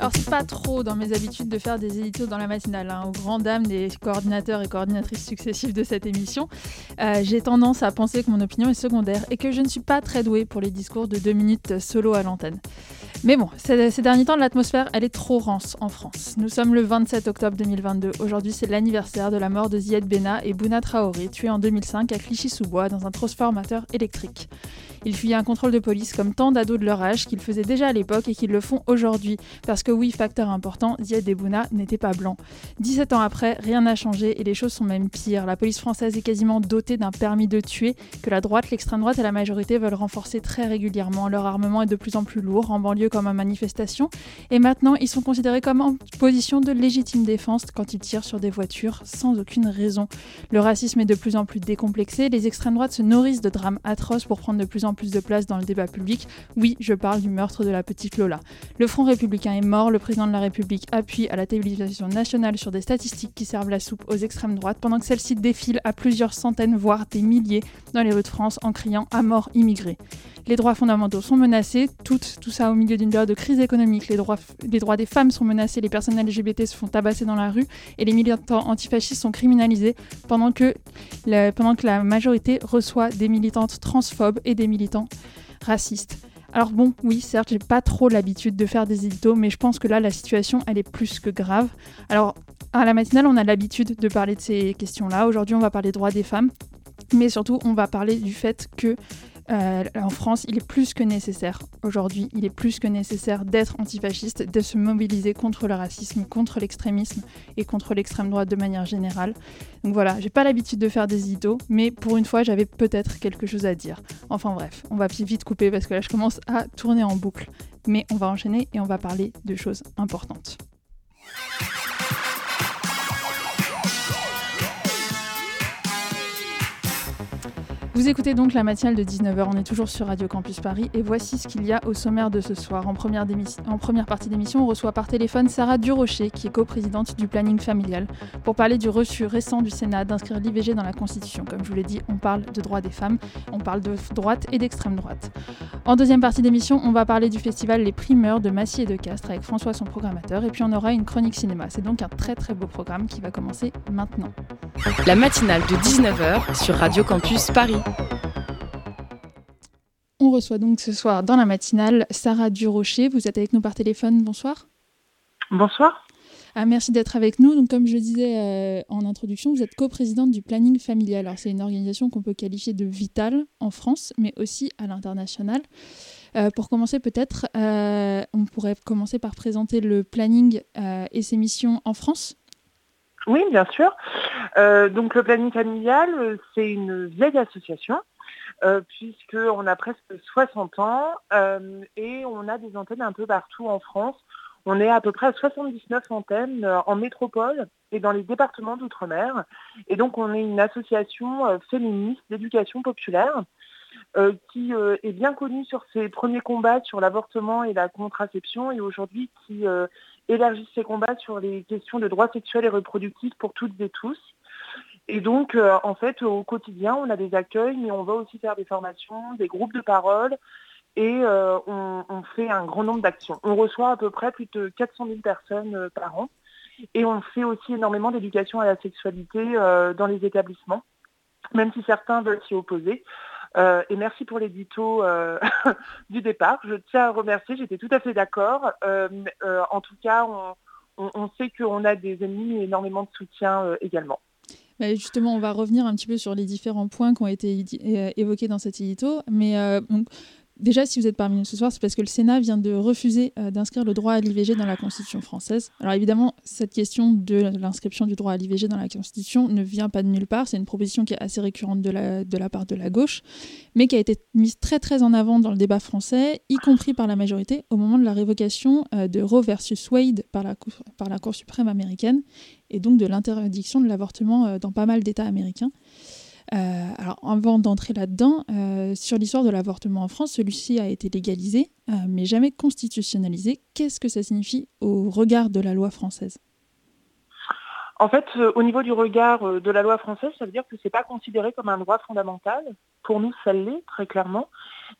Alors c'est pas trop dans mes habitudes de faire des éditos dans la matinale, hein, aux grandes dames des coordinateurs et coordinatrices successifs de cette émission. Euh, j'ai tendance à penser que mon opinion est secondaire et que je ne suis pas très douée pour les discours de deux minutes solo à l'antenne. Mais bon, ces, derniers temps, l'atmosphère, elle est trop rance en France. Nous sommes le 27 octobre 2022. Aujourd'hui, c'est l'anniversaire de la mort de Zied Bena et Bouna Traoré, tués en 2005 à Clichy-sous-Bois dans un transformateur électrique. Ils fuyaient un contrôle de police comme tant d'ados de leur âge qu'ils faisaient déjà à l'époque et qu'ils le font aujourd'hui. Parce que oui, facteur important, Zied et Bouna n'étaient pas blancs. 17 ans après, rien n'a changé et les choses sont même pires. La police française est quasiment dotée d'un permis de tuer que la droite, l'extrême droite et la majorité veulent renforcer très régulièrement. Leur armement est de plus en plus lourd, en banlieue comme en manifestation. Et maintenant, ils sont considérés comme en position de légitime défense quand ils tirent sur des voitures sans aucune raison. Le racisme est de plus en plus décomplexé. Les extrêmes droites se nourrissent de drames atroces pour prendre de plus en plus de place dans le débat public. Oui, je parle du meurtre de la petite Lola. Le Front républicain est mort. Le président de la République appuie à la télévision nationale sur des statistiques qui servent la soupe aux extrêmes droites pendant que celles-ci défilent à plusieurs centaines, voire des milliers dans les rues de France en criant à mort immigrés. Les droits fondamentaux sont menacés, tout, ça au milieu d'une période de crise économique. Les droits, les droits des femmes sont menacés, les personnes LGBT se font tabasser dans la rue et les militants antifascistes sont criminalisés pendant que la, pendant que la majorité reçoit des militantes transphobes et des militants racistes. Alors bon, oui, certes, j'ai pas trop l'habitude de faire des éditos, mais je pense que là, la situation, elle est plus que grave. Alors, à la matinale, on a l'habitude de parler de ces questions-là. Aujourd'hui, on va parler droits des femmes, mais surtout, on va parler du fait que euh, en France, il est plus que nécessaire, aujourd'hui, il est plus que nécessaire d'être antifasciste, de se mobiliser contre le racisme, contre l'extrémisme et contre l'extrême droite de manière générale. Donc voilà, j'ai pas l'habitude de faire des éditos, mais pour une fois, j'avais peut-être quelque chose à dire. Enfin bref, on va vite couper parce que là, je commence à tourner en boucle. Mais on va enchaîner et on va parler de choses importantes. Vous écoutez donc la matinale de 19h, on est toujours sur Radio Campus Paris et voici ce qu'il y a au sommaire de ce soir. En première, partie d'émission, on reçoit par téléphone Sarah Durocher, qui est coprésidente du planning familial, pour parler du reçu récent du Sénat d'inscrire l'IVG dans la Constitution. Comme je vous l'ai dit, on parle de droits des femmes, on parle de droite et d'extrême droite. En deuxième partie d'émission, on va parler du festival Les Primeurs de Massy et de Castres avec François, son programmateur, et puis on aura une chronique cinéma. C'est donc un très très beau programme qui va commencer maintenant. La matinale de 19h sur Radio Campus Paris. On reçoit donc ce soir dans la matinale Sarah Durocher. Vous êtes avec nous par téléphone. Bonsoir. Bonsoir. Ah, merci d'être avec nous. Donc, comme je disais euh, en introduction, vous êtes coprésidente du planning familial. Alors, c'est une organisation qu'on peut qualifier de vitale en France, mais aussi à l'international. Euh, pour commencer, peut-être, euh, on pourrait commencer par présenter le planning et ses missions en France. Oui, bien sûr. donc, le planning familial, c'est une vieille association euh, puisqu'on a presque 60 ans euh, et on a des antennes un peu partout en France. On est à peu près à 79 antennes euh, en métropole et dans les départements d'outre-mer. Et donc on est une association euh, féministe d'éducation populaire euh, qui est bien connue sur ses premiers combats sur l'avortement et la contraception et aujourd'hui qui élargit ses combats sur les questions de droits sexuels et reproductifs pour toutes et tous. Et donc, euh, en fait, au quotidien, on a des accueils, mais on va aussi faire des formations, des groupes de parole, et euh, on, fait un grand nombre d'actions. On reçoit à peu près plus de 400 000 personnes euh, par an, et on fait aussi énormément d'éducation à la sexualité dans les établissements, même si certains veulent s'y opposer. Et merci pour l'édito du départ. Je tiens à remercier, j'étais tout à fait d'accord. en tout cas, on, on, on sait qu'on a des ennemis et énormément de soutien également. Justement, on va revenir un petit peu sur les différents points qui ont été euh, évoqués dans cet édito. Mais euh, Déjà, si vous êtes parmi nous ce soir, c'est parce que le Sénat vient de refuser euh, d'inscrire le droit à l'IVG dans la Constitution française. Alors évidemment, cette question de l'inscription du droit à l'IVG dans la Constitution ne vient pas de nulle part. C'est une proposition qui est assez récurrente de la, part de la gauche, mais qui a été mise très très en avant dans le débat français, y compris par la majorité, au moment de la révocation euh, de Roe versus Wade par la, par la Cour suprême américaine, et donc de l'interdiction de l'avortement euh, dans pas mal d'États américains. Alors, avant d'entrer là-dedans, sur l'histoire de l'avortement en France, celui-ci a été légalisé, mais jamais constitutionnalisé. Qu'est-ce que ça signifie au regard de la loi française? En fait, euh, au niveau du regard euh, de la loi française, ça veut dire que ce n'est pas considéré comme un droit fondamental. Pour nous, ça l'est, très clairement.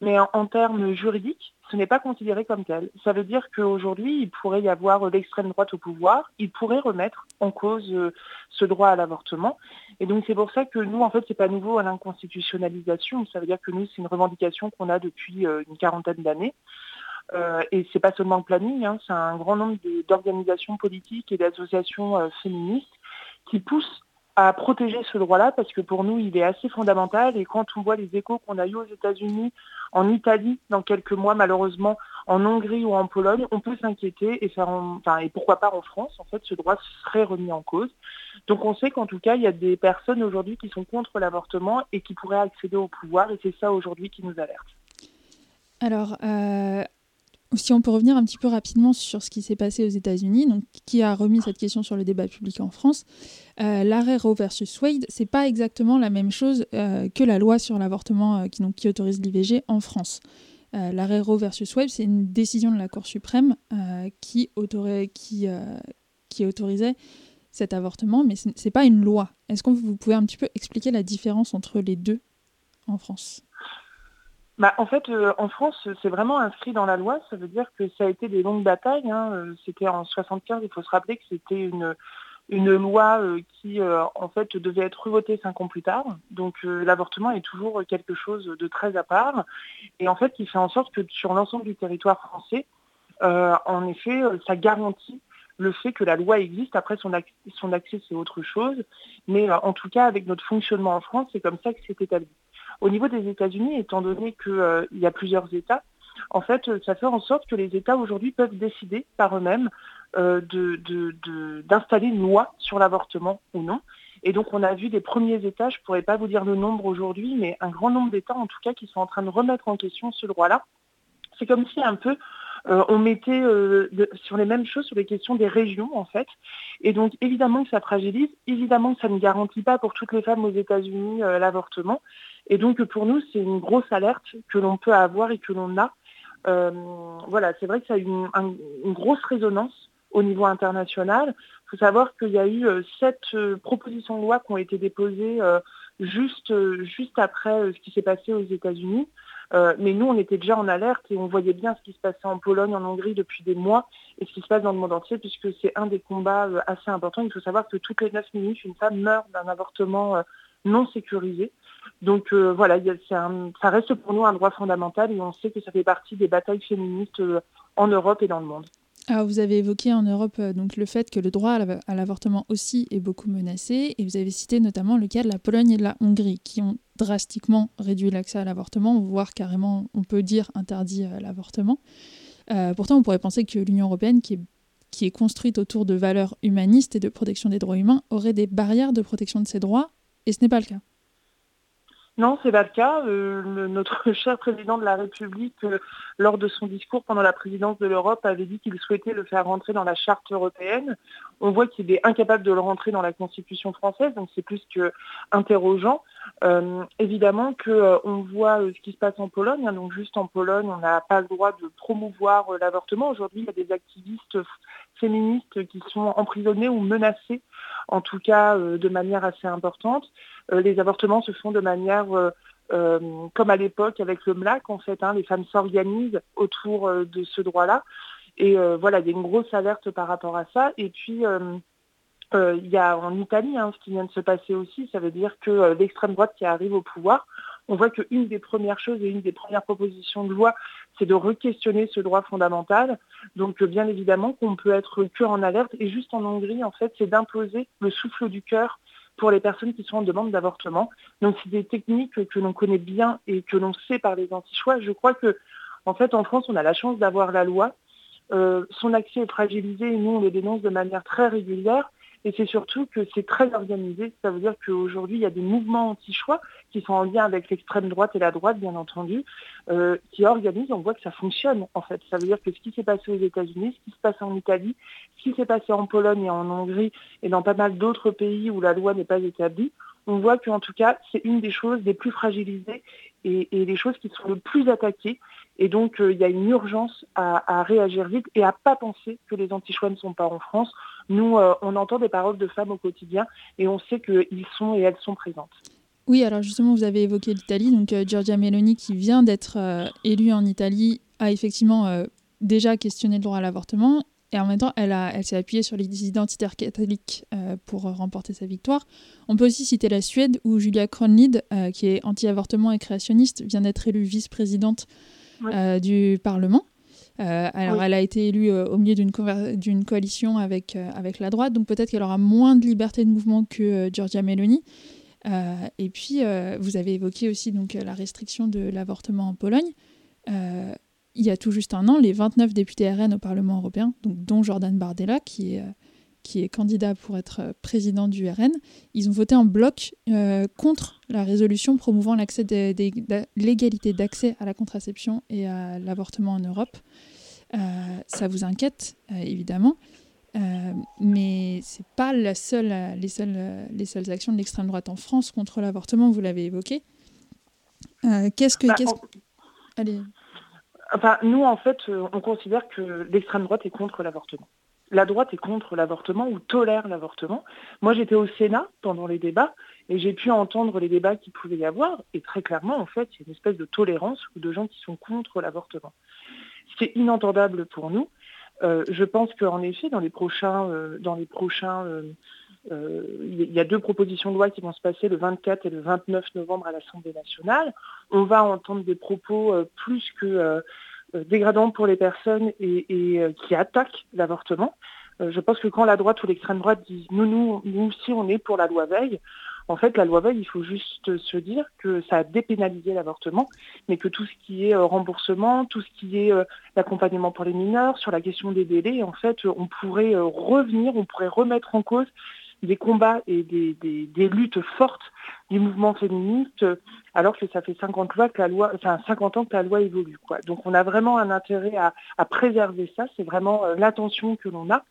Mais en, termes juridiques, ce n'est pas considéré comme tel. Ça veut dire qu'aujourd'hui, il pourrait y avoir euh, l'extrême droite au pouvoir, il pourrait remettre en cause ce droit à l'avortement. Et donc c'est pour ça que nous, en fait, ce n'est pas nouveau à l'inconstitutionnalisation. Ça veut dire que nous, c'est une revendication qu'on a depuis une quarantaine d'années. Euh, et c'est pas seulement le planning, hein, c'est un grand nombre d'organisations politiques et d'associations euh, féministes qui poussent à protéger ce droit-là parce que pour nous, il est assez fondamental. Et quand on voit les échos qu'on a eus aux États-Unis, en Italie, dans quelques mois, malheureusement, en Hongrie ou en Pologne, on peut s'inquiéter et faire, enfin, et pourquoi pas en France, en fait, ce droit serait remis en cause. Donc on sait qu'en tout cas, il y a des personnes aujourd'hui qui sont contre l'avortement et qui pourraient accéder au pouvoir, et c'est ça aujourd'hui qui nous alerte. Alors, euh, si on peut revenir un petit peu rapidement sur ce qui s'est passé aux États-Unis, donc qui a remis cette question sur le débat public en France, euh, l'arrêt Roe versus Wade, c'est pas exactement la même chose euh, que la loi sur l'avortement euh, qui, autorise l'IVG en France. l'arrêt Roe versus Wade, c'est une décision de la Cour suprême qui, autorisait cet avortement, mais ce n'est pas une loi. Est-ce que vous pouvez un petit peu expliquer la différence entre les deux en France? Bah, en fait, euh, en France, c'est vraiment inscrit dans la loi. Ça veut dire que ça a été des longues batailles. Hein. Euh, c'était en 75. Il faut se rappeler que c'était une, une loi euh, qui, en fait, devait être revotée cinq ans plus tard. Donc, l'avortement est toujours quelque chose de très à part. Et en fait, il fait en sorte que sur l'ensemble du territoire français, en effet, ça garantit le fait que la loi existe. Après, son, son accès, c'est autre chose. Mais en tout cas, avec notre fonctionnement en France, c'est comme ça que c'est établi. Au niveau des États-Unis, étant donné qu'il euh, y a plusieurs États, en fait, euh, ça fait en sorte que les États aujourd'hui peuvent décider par eux-mêmes euh, d'installer une loi sur l'avortement ou non. Et donc on a vu des premiers États, je ne pourrais pas vous dire le nombre aujourd'hui, mais un grand nombre d'États en tout cas qui sont en train de remettre en question ce droit-là. C'est comme si un peu euh, on mettait euh, sur les mêmes choses, sur les questions des régions en fait. Et donc évidemment que ça fragilise, évidemment que ça ne garantit pas pour toutes les femmes aux États-Unis euh, l'avortement. Et donc pour nous, c'est une grosse alerte que l'on peut avoir et que l'on a. voilà, c'est vrai que ça a une, une grosse résonance au niveau international. Il faut savoir qu'il y a eu sept propositions de loi qui ont été déposées juste, juste après ce qui s'est passé aux États-Unis. Euh, mais nous, on était déjà en alerte et on voyait bien ce qui se passait en Pologne, en Hongrie depuis des mois et ce qui se passe dans le monde entier, puisque c'est un des combats euh, assez importants. Il faut savoir que toutes les 9 minutes, une femme meurt d'un avortement euh, non sécurisé. Donc voilà, ça reste pour nous un droit fondamental et on sait que ça fait partie des batailles féministes en Europe et dans le monde. Vous avez évoqué en Europe donc le fait que le droit à l'avortement aussi est beaucoup menacé et vous avez cité notamment le cas de la Pologne et de la Hongrie qui ont drastiquement réduit l'accès à l'avortement, voire carrément, on peut dire, interdit euh, l'avortement. Euh, pourtant, on pourrait penser que l'Union européenne, qui est, qui est construite autour de valeurs humanistes et de protection des droits humains, aurait des barrières de protection de ces droits, et ce n'est pas le cas. Non, c'est pas le cas. Euh, notre cher président de la République, euh, lors de son discours pendant la présidence de l'Europe, avait dit qu'il souhaitait le faire rentrer dans la charte européenne. On voit qu'il est incapable de le rentrer dans la Constitution française, donc c'est plus que interrogeant. Euh, évidemment qu'on voit ce qui se passe en Pologne. Hein. donc juste en Pologne, on n'a pas le droit de promouvoir l'avortement. Aujourd'hui, il y a des activistes féministes qui sont emprisonnés ou menacés, en tout cas de manière assez importante. Euh, les avortements se font de manière euh, euh, comme à l'époque avec le MLAC, en fait, hein, les femmes s'organisent autour de ce droit-là. Et voilà, il y a une grosse alerte par rapport à ça. Et puis, il y a en Italie hein, ce qui vient de se passer aussi, ça veut dire que l'extrême droite qui arrive au pouvoir, on voit qu'une des premières choses et une des premières propositions de loi, c'est de re-questionner ce droit fondamental. Donc bien évidemment qu'on peut être que en alerte. Et juste en Hongrie, en fait, c'est d'imposer le souffle du cœur pour les personnes qui sont en demande d'avortement. Donc c'est des techniques que l'on connaît bien et que l'on sait par les anti-choix. Je crois que en fait en France on a la chance d'avoir la loi. Euh, son accès est fragilisé et nous on le dénonce de manière très régulière. Et c'est surtout que c'est très organisé. Ça veut dire qu'aujourd'hui, il y a des mouvements anti-choix qui sont en lien avec l'extrême droite et la droite, bien entendu, euh, qui organisent. On voit que ça fonctionne, en fait. Ça veut dire que ce qui s'est passé aux États-Unis, ce qui se passe en Italie, ce qui s'est passé en Pologne et en Hongrie et dans pas mal d'autres pays où la loi n'est pas établie, on voit qu'en tout cas, c'est une des choses les plus fragilisées et, et les choses qui sont le plus attaquées. Et donc, euh, il y a une urgence à, réagir vite et à pas penser que les anti-choix ne sont pas en France. Nous, euh, on entend des paroles de femmes au quotidien et on sait qu'ils sont et elles sont présentes. Oui, alors justement, vous avez évoqué l'Italie. Donc, euh, Giorgia Meloni, qui vient d'être élue en Italie, a effectivement déjà questionné le droit à l'avortement. Et en même temps, elle, elle s'est appuyée sur les identitaires catholiques pour remporter sa victoire. On peut aussi citer la Suède, où Julia Kronlid, qui est anti-avortement et créationniste, vient d'être élue vice-présidente euh, du Parlement. Euh, alors, elle a été élue euh, au milieu d'une coalition avec, avec la droite, donc peut-être qu'elle aura moins de liberté de mouvement que Giorgia Meloni. et puis, vous avez évoqué aussi donc, la restriction de l'avortement en Pologne. il y a tout juste un an, les 29 députés RN au Parlement européen, donc, dont Jordan Bardella, qui est qui est candidat pour être euh, président du RN, ils ont voté en bloc euh, contre la résolution promouvant l'accès l'égalité d'accès à la contraception et à l'avortement en Europe. Euh, ça vous inquiète, évidemment. mais ce n'est pas la seule, les, seules, les seules actions de l'extrême droite en France contre l'avortement, vous l'avez évoqué. qu'est-ce que... Bah, Allez. Enfin, nous, en fait, on considère que l'extrême droite est contre l'avortement la droite est contre l'avortement ou tolère l'avortement. Moi, j'étais au Sénat pendant les débats et j'ai pu entendre les débats qu'il pouvait y avoir. Et très clairement, en fait, il y a une espèce de tolérance ou de gens qui sont contre l'avortement. C'est inentendable pour nous. Euh, je pense qu'en effet, dans les prochains, euh, dans les prochains euh, il y a deux propositions de loi qui vont se passer le 24 et le 29 novembre à l'Assemblée nationale. On va entendre des propos plus que dégradant pour les personnes et, euh, qui attaquent l'avortement. Euh, je pense que quand la droite ou l'extrême droite disent nous, nous, nous aussi on est pour la loi Veil, en fait, la loi Veil, il faut juste se dire que ça a dépénalisé l'avortement, mais que tout ce qui est remboursement, tout ce qui est l'accompagnement pour les mineurs, sur la question des délais, en fait, on pourrait revenir, on pourrait remettre en cause des combats et des, luttes fortes du mouvement féministe, alors que ça fait 50, que la loi, enfin 50 ans que la loi évolue. Quoi. Donc on a vraiment un intérêt à, préserver ça, c'est vraiment euh, l'intention que l'on a.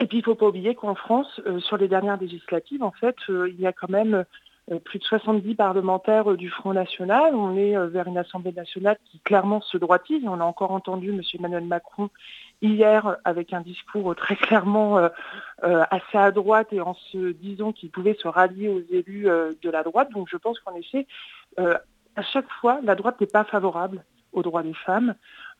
Et puis il ne faut pas oublier qu'en France, euh, sur les dernières législatives, en fait, euh, il y a quand même plus de 70 parlementaires du Front National. On est vers une Assemblée nationale qui clairement se droitise. On a encore entendu M. Emmanuel Macron hier avec un discours très clairement euh, euh, assez à droite et en se disant qu'il pouvait se rallier aux élus euh, de la droite. Donc je pense qu'en effet, à chaque fois, la droite n'est pas favorable aux droits des femmes.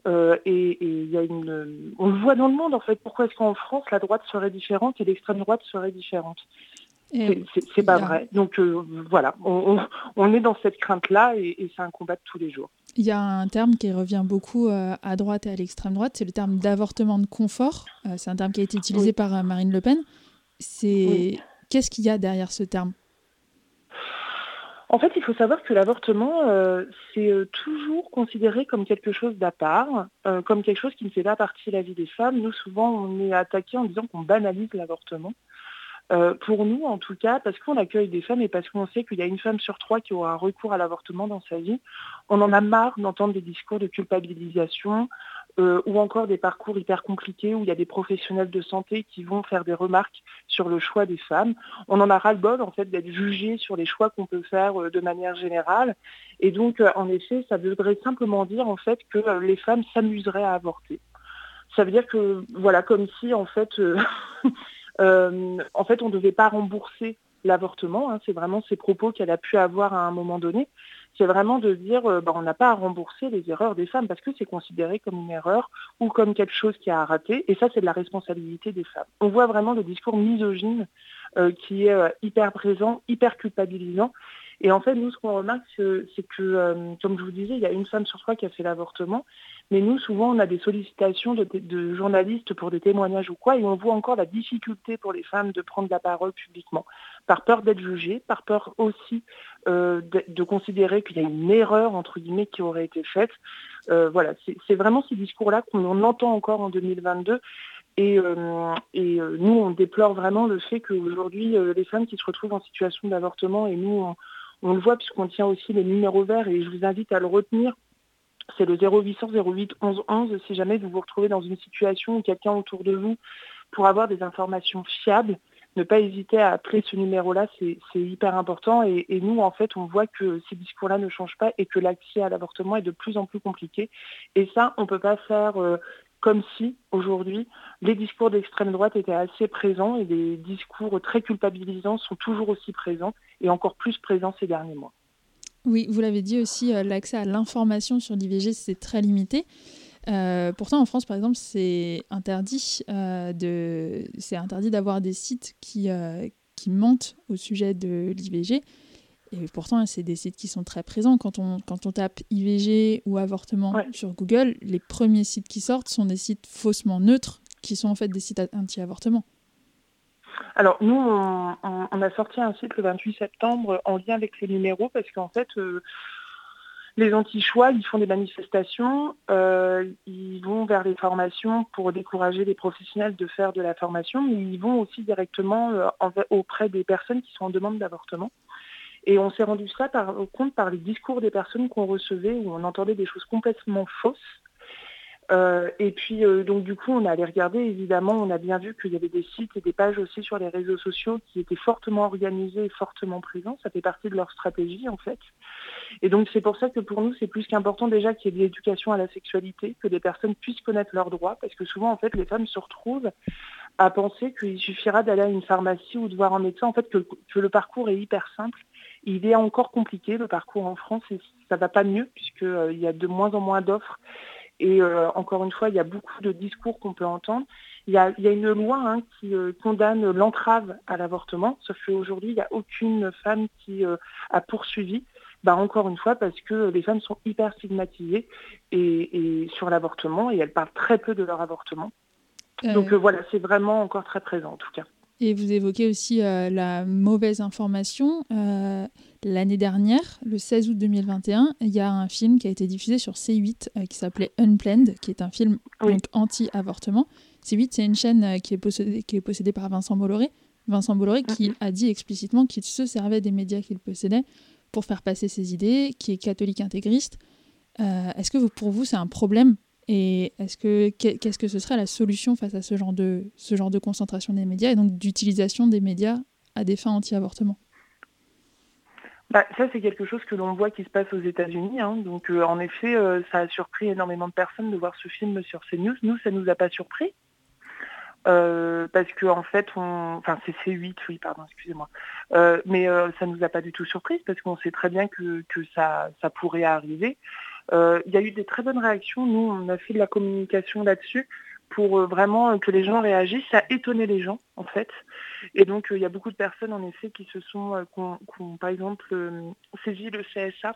et, il y a une, on le voit dans le monde en fait. Pourquoi est-ce qu'en France la droite serait différente et l'extrême droite serait différente? C'est pas vrai. Donc voilà, on, est dans cette crainte-là et c'est un combat de tous les jours. Il y a un terme qui revient beaucoup euh, à droite et à l'extrême droite, c'est le terme d'avortement de confort. Euh, c'est un terme qui a été utilisé par euh, Marine Le Pen. C'est qu'est-ce qu'il y a derrière ce terme? En fait, il faut savoir que l'avortement, c'est toujours considéré comme quelque chose d'à part, comme quelque chose qui ne fait pas partie de la vie des femmes. Nous, souvent, on est attaqué en disant qu'on banalise l'avortement. Euh, pour nous, en tout cas, parce qu'on accueille des femmes et parce qu'on sait qu'il y a une femme sur trois qui aura un recours à l'avortement dans sa vie, on en a marre d'entendre des discours de culpabilisation euh, ou encore des parcours hyper compliqués où il y a des professionnels de santé qui vont faire des remarques sur le choix des femmes. On en a ras-le-bol en fait d'être jugé sur les choix qu'on peut faire euh, de manière générale. Et donc, en effet, ça devrait simplement dire en fait que les femmes s'amuseraient à avorter. Ça veut dire que, voilà, comme si en fait en fait, on ne devait pas rembourser l'avortement. Hein. c'est vraiment ces propos qu'elle a pu avoir à un moment donné. C'est vraiment de dire euh, bah, on n'a pas à rembourser les erreurs des femmes parce que c'est considéré comme une erreur ou comme quelque chose qui a raté. Et ça, c'est de la responsabilité des femmes. On voit vraiment le discours misogyne euh, qui est hyper présent, hyper culpabilisant. Et en fait, nous, ce qu'on remarque, c'est que, comme je vous disais, il y a une femme sur trois qui a fait l'avortement. Mais nous, souvent, on a des sollicitations de, journalistes pour des témoignages ou quoi, et on voit encore la difficulté pour les femmes de prendre la parole publiquement, par peur d'être jugées, par peur aussi euh, de, considérer qu'il y a une erreur, entre guillemets, qui aurait été faite. Euh, voilà, c'est vraiment ces discours-là qu'on entend encore en 2022. Et, euh, nous, on déplore vraiment le fait qu'aujourd'hui, les femmes qui se retrouvent en situation d'avortement, et nous, on, on le voit puisqu'on tient aussi les numéros verts, et je vous invite à le retenir c'est le 0800 08 11 11 si jamais vous vous retrouvez dans une situation où quelqu'un autour de vous pour avoir des informations fiables, ne pas hésiter à appeler ce numéro-là, c'est hyper important. Et, nous, en fait, on voit que ces discours-là ne changent pas et que l'accès à l'avortement est de plus en plus compliqué. Et ça, on ne peut pas faire euh, comme si, aujourd'hui, les discours d'extrême droite étaient assez présents et des discours très culpabilisants sont toujours aussi présents et encore plus présents ces derniers mois. Oui, vous l'avez dit aussi, euh, l'accès à l'information sur l'IVG, c'est très limité. Euh, pourtant, en France, par exemple, c'est interdit euh, de, c'est interdit d'avoir des sites qui, euh, qui mentent au sujet de l'IVG. Et pourtant, c'est des sites qui sont très présents. Quand on, quand on tape IVG ou avortement sur Google, les premiers sites qui sortent sont des sites faussement neutres, qui sont en fait des sites anti-avortement. Alors nous, on, a sorti un site le 28 septembre en lien avec les numéros parce qu'en fait, les anti-choix, ils font des manifestations, euh, ils vont vers les formations pour décourager les professionnels de faire de la formation, mais ils vont aussi directement euh, auprès des personnes qui sont en demande d'avortement. Et on s'est rendu ça par, compte par les discours des personnes qu'on recevait, où on entendait des choses complètement fausses. Euh, et puis donc du coup on a allé regarder. Évidemment on a bien vu qu'il y avait des sites et des pages aussi sur les réseaux sociaux qui étaient fortement organisés et fortement présents. Ça fait partie de leur stratégie en fait. Et donc c'est pour ça que pour nous, c'est plus qu'important déjà qu'il y ait de l'éducation à la sexualité, que les personnes puissent connaître leurs droits, parce que souvent en fait les femmes se retrouvent à penser qu'il suffira d'aller à une pharmacie ou de voir un médecin, en fait que, le parcours est hyper simple. Il est encore compliqué le parcours en France et ça va pas mieux puisqu'il euh, y a de moins en moins d'offres et euh, encore une fois, il y a beaucoup de discours qu'on peut entendre. Il y a, une loi hein, qui euh, condamne l'entrave à l'avortement, sauf qu'aujourd'hui, il n'y a aucune femme qui a poursuivi bah, encore une fois parce que les femmes sont hyper stigmatisées et, sur l'avortement et elles parlent très peu de leur avortement. Euh. Donc euh, voilà, c'est vraiment encore très présent en tout cas. Et vous évoquez aussi euh, la mauvaise information. L'année dernière, le 16 août 2021, il y a un film qui a été diffusé sur C8 qui s'appelait Unplanned, qui est un film anti-avortement. C8, c'est une chaîne qui, est possédée, qui est possédée par Vincent Bolloré. Vincent Bolloré qui mhm. a dit explicitement qu'il se servait des médias qu'il possédait pour faire passer ses idées, qui est catholique intégriste. Euh, est-ce que pour vous c'est un problème et est-ce que qu'est-ce que ce serait la solution face à ce genre de ce genre de concentration des médias et donc d'utilisation des médias à des fins anti-avortement? Bah, ça, c'est quelque chose que l'on voit qui se passe aux États-Unis. Hein. Donc, euh, en effet, euh, ça a surpris énormément de personnes de voir ce film sur CNews. Nous, ça ne nous a pas surpris. Euh, parce que en fait, on... enfin c'est C8, oui, pardon, excusez-moi. Mais ça ne nous a pas du tout surprise parce qu'on sait très bien que, que ça, ça pourrait arriver. Il y a eu des très bonnes réactions. Nous, on a fait de la communication là-dessus pour vraiment que les gens réagissent. Ça a étonné les gens, en fait. Et donc, il y a beaucoup de personnes, en effet, qui se sont, qui ont, par exemple, saisi le CSA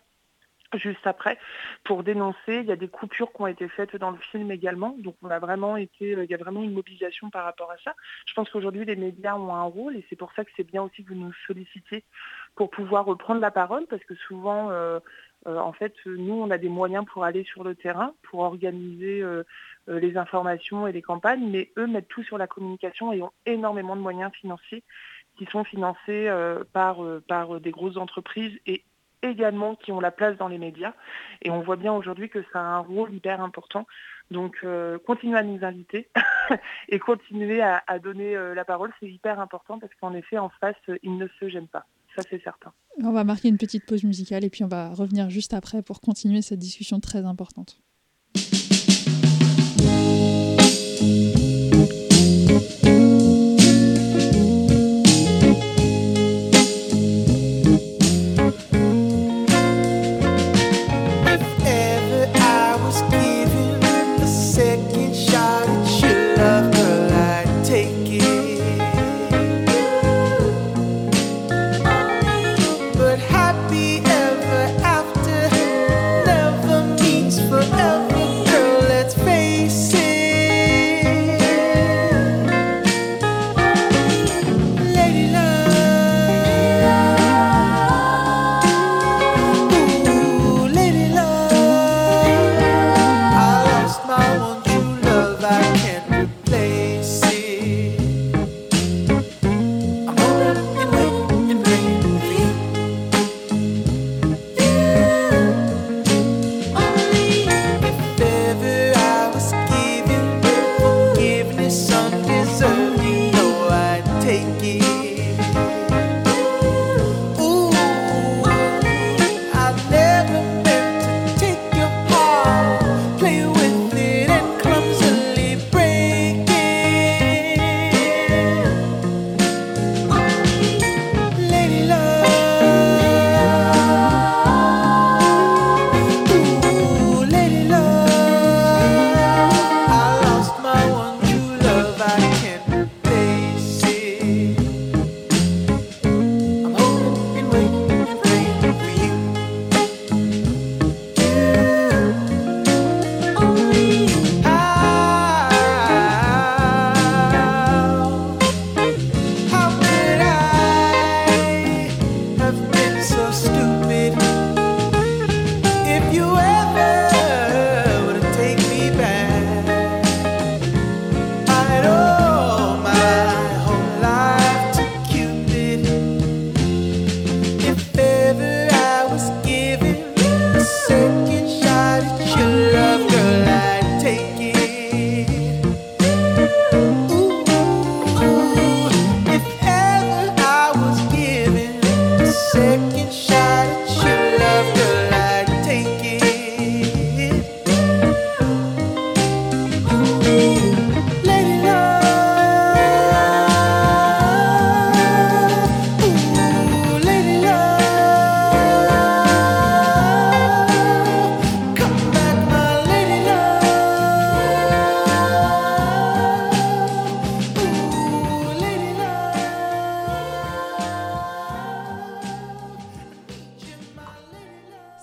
juste après pour dénoncer. Il y a des coupures qui ont été faites dans le film également. Donc on a vraiment été, euh, il y a vraiment une mobilisation par rapport à ça. Je pense qu'aujourd'hui les médias ont un rôle et c'est pour ça que c'est bien aussi que vous nous sollicitiez pour pouvoir reprendre la parole parce que souvent euh, euh, en fait nous on a des moyens pour aller sur le terrain, pour organiser les informations et les campagnes, mais eux mettent tout sur la communication et ont énormément de moyens financiers qui sont financés par, des grosses entreprises et également qui ont la place dans les médias. Et on voit bien aujourd'hui que ça a un rôle hyper important. Donc euh, continuez à nous inviter et continuez à, donner euh, la parole, c'est hyper important parce qu'en effet, en face, ils ne se gênent pas. On va marquer une petite pause musicale et puis on va revenir juste après pour continuer cette discussion très importante.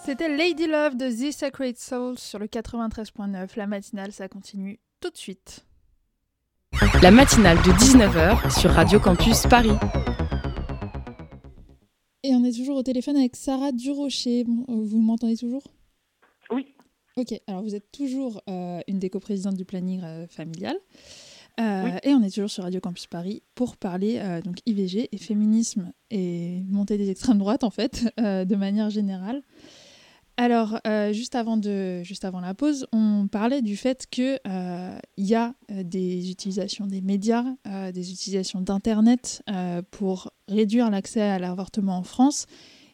Love de The Sacred Soul sur le 93.9. La matinale, ça continue tout de suite. La matinale de 19h sur Radio Campus Paris. Et on est toujours au téléphone avec Sarah Durocher. Euh, vous m'entendez toujours? Oui. Ok, alors vous êtes toujours euh, une des coprésidentes du planning euh, familial. Et on est toujours sur Radio Campus Paris pour parler donc IVG et féminisme et montée des extrêmes droites en fait, de manière générale. Alors, euh, juste, avant de, juste avant la pause, on parlait du fait qu'il euh, y a euh, des utilisations des médias, des utilisations d'Internet pour réduire l'accès à l'avortement en France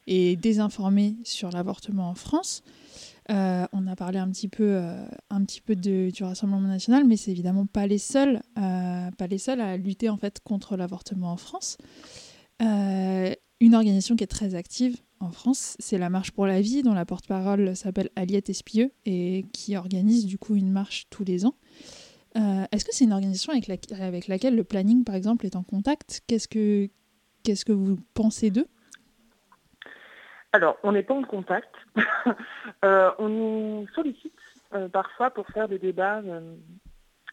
et désinformer sur l'avortement en France. on a parlé un petit peu, un petit peu du Rassemblement national, mais c'est évidemment pas les seuls, pas les seuls à lutter en fait contre l'avortement en France. Une organisation qui est très active en France, c'est la Marche pour la vie, dont la porte-parole s'appelle Aliette Espieux et qui organise du coup une marche tous les ans. Euh, est-ce que c'est une organisation avec, laquelle le planning, par exemple, est en contact? Qu'est-ce que, qu'est-ce que vous pensez d'eux? Alors, on n'est pas en contact. Euh, on nous sollicite euh, parfois pour faire des débats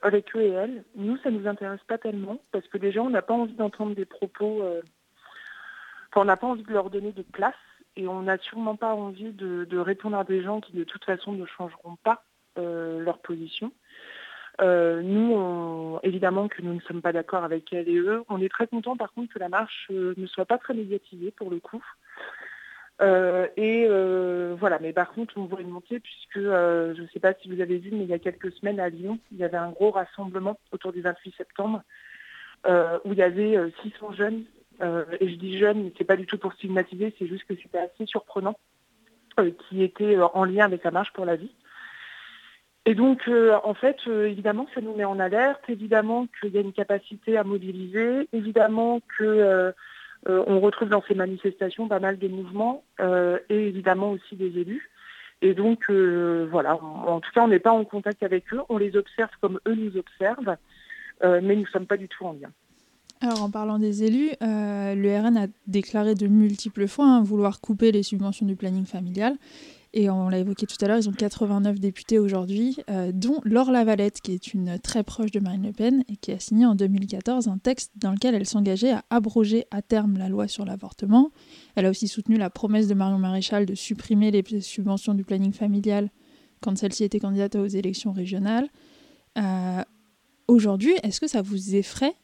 avec eux et elles. Nous, ça ne nous intéresse pas tellement parce que déjà, on n'a pas envie d'entendre des propos... Enfin, on n'a pas envie de leur donner de place et on n'a sûrement pas envie de, répondre à des gens qui de toute façon ne changeront pas euh, leur position. Euh, nous, évidemment que nous ne sommes pas d'accord avec elles et eux. On est très content par contre que la marche euh, ne soit pas très médiatisée pour le coup. et voilà, mais par contre, on voit une montée puisque, je ne sais pas si vous avez vu, mais il y a quelques semaines à Lyon, il y avait un gros rassemblement autour du 28 septembre où il y avait 600 jeunes euh, et je dis jeune, c'est pas du tout pour stigmatiser, c'est juste que c'était assez surprenant, euh, qui était euh, en lien avec la marche pour la vie. Et donc, en fait, évidemment, ça nous met en alerte, évidemment qu'il y a une capacité à mobiliser, évidemment que on retrouve dans ces manifestations pas mal de mouvements, et évidemment aussi des élus. Et donc, voilà, en tout cas, on n'est pas en contact avec eux, on les observe comme eux nous observent, mais nous ne sommes pas du tout en lien. Alors en parlant des élus, euh, le RN a déclaré de multiples fois hein, vouloir couper les subventions du planning familial. Et on l'a évoqué tout à l'heure, ils ont 89 députés aujourd'hui, euh, dont Laure Lavalette, qui est une très proche de Marine Le Pen et qui a signé en 2014 un texte dans lequel elle s'engageait à abroger à terme la loi sur l'avortement. Elle a aussi soutenu la promesse de Marion Maréchal de supprimer les subventions du planning familial quand celle-ci était candidate aux élections régionales. Euh, aujourd'hui, est-ce que ça vous effraie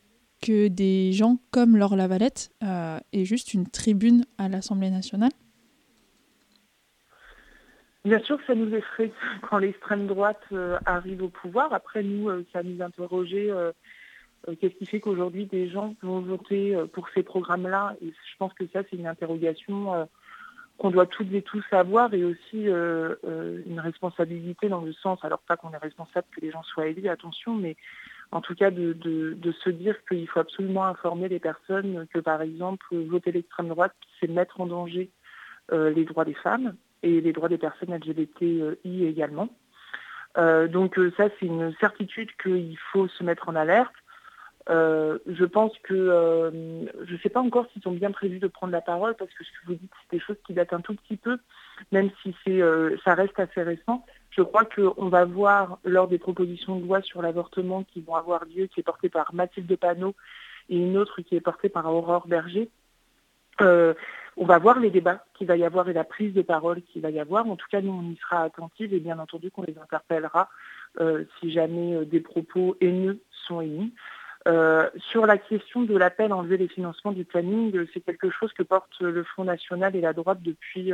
que des gens comme Laure Lavalette euh, aient juste une tribune à l'Assemblée nationale Bien sûr que ça nous effraie quand l'extrême droite euh, arrive au pouvoir. Après, nous, euh, ça nous interrogeait qu'est-ce qui fait qu'aujourd'hui des gens vont voter pour ces programmes-là? Et je pense que ça, c'est une interrogation qu'on doit toutes et tous avoir et aussi une responsabilité dans le sens, alors pas qu'on est responsable que les gens soient élus, attention, mais en tout cas de, se dire qu'il faut absolument informer les personnes que, par exemple, voter l'extrême droite, c'est mettre en danger euh, les droits des femmes et les droits des personnes LGBTI également. Euh, donc euh, ça, c'est une certitude qu'il faut se mettre en alerte. je pense que je ne sais pas encore s'ils ont bien prévu de prendre la parole parce que ce que vous dites, c'est des choses qui datent un tout petit peu, même si ça reste assez récent. Je crois qu'on va voir lors des propositions de loi sur l'avortement qui vont avoir lieu, qui est portée par Mathilde Panot et une autre qui est portée par Aurore Berger, euh, on va voir les débats qu'il va y avoir et la prise de parole qu'il va y avoir. En tout cas, nous, on y sera attentifs et bien entendu qu'on les interpellera euh, si jamais euh, des propos haineux sont émis. sur la question de l'appel à enlever les financements du planning, c'est quelque chose que porte le Front National et la droite depuis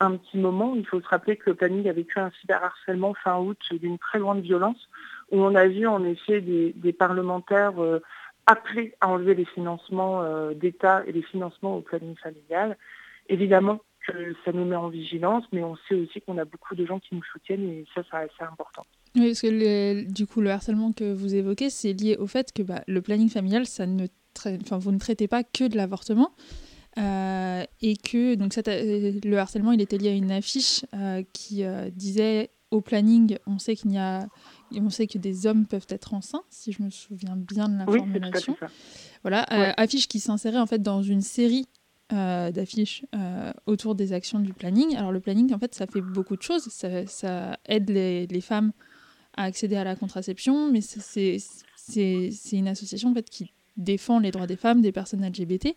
un petit moment. Il faut se rappeler que le planning a vécu un cyberharcèlement fin août d'une très grande violence, où on a vu en effet des, parlementaires euh, appeler à enlever les financements euh, d'État et les financements au planning familial. Évidemment que ça nous met en vigilance, mais on sait aussi qu'on a beaucoup de gens qui nous soutiennent et ça, c'est important. Oui, parce que du coup, le harcèlement que vous évoquez, c'est lié au fait que bah, le planning familial, ça ne vous ne traitez pas que de l'avortement, euh, et que donc le harcèlement il était lié à une affiche euh, qui euh, disait au planning on sait qu'il y a on sait que des hommes peuvent être enceints si je me souviens bien de l'information oui, voilà affiche qui s'insérait en fait dans une série d'affiches autour des actions du planning. Alors le planning, en fait, ça fait beaucoup de choses. Ça, aide les, les, femmes à accéder à la contraception, mais c'est une association en fait, qui défend les droits des femmes, des personnes LGBT.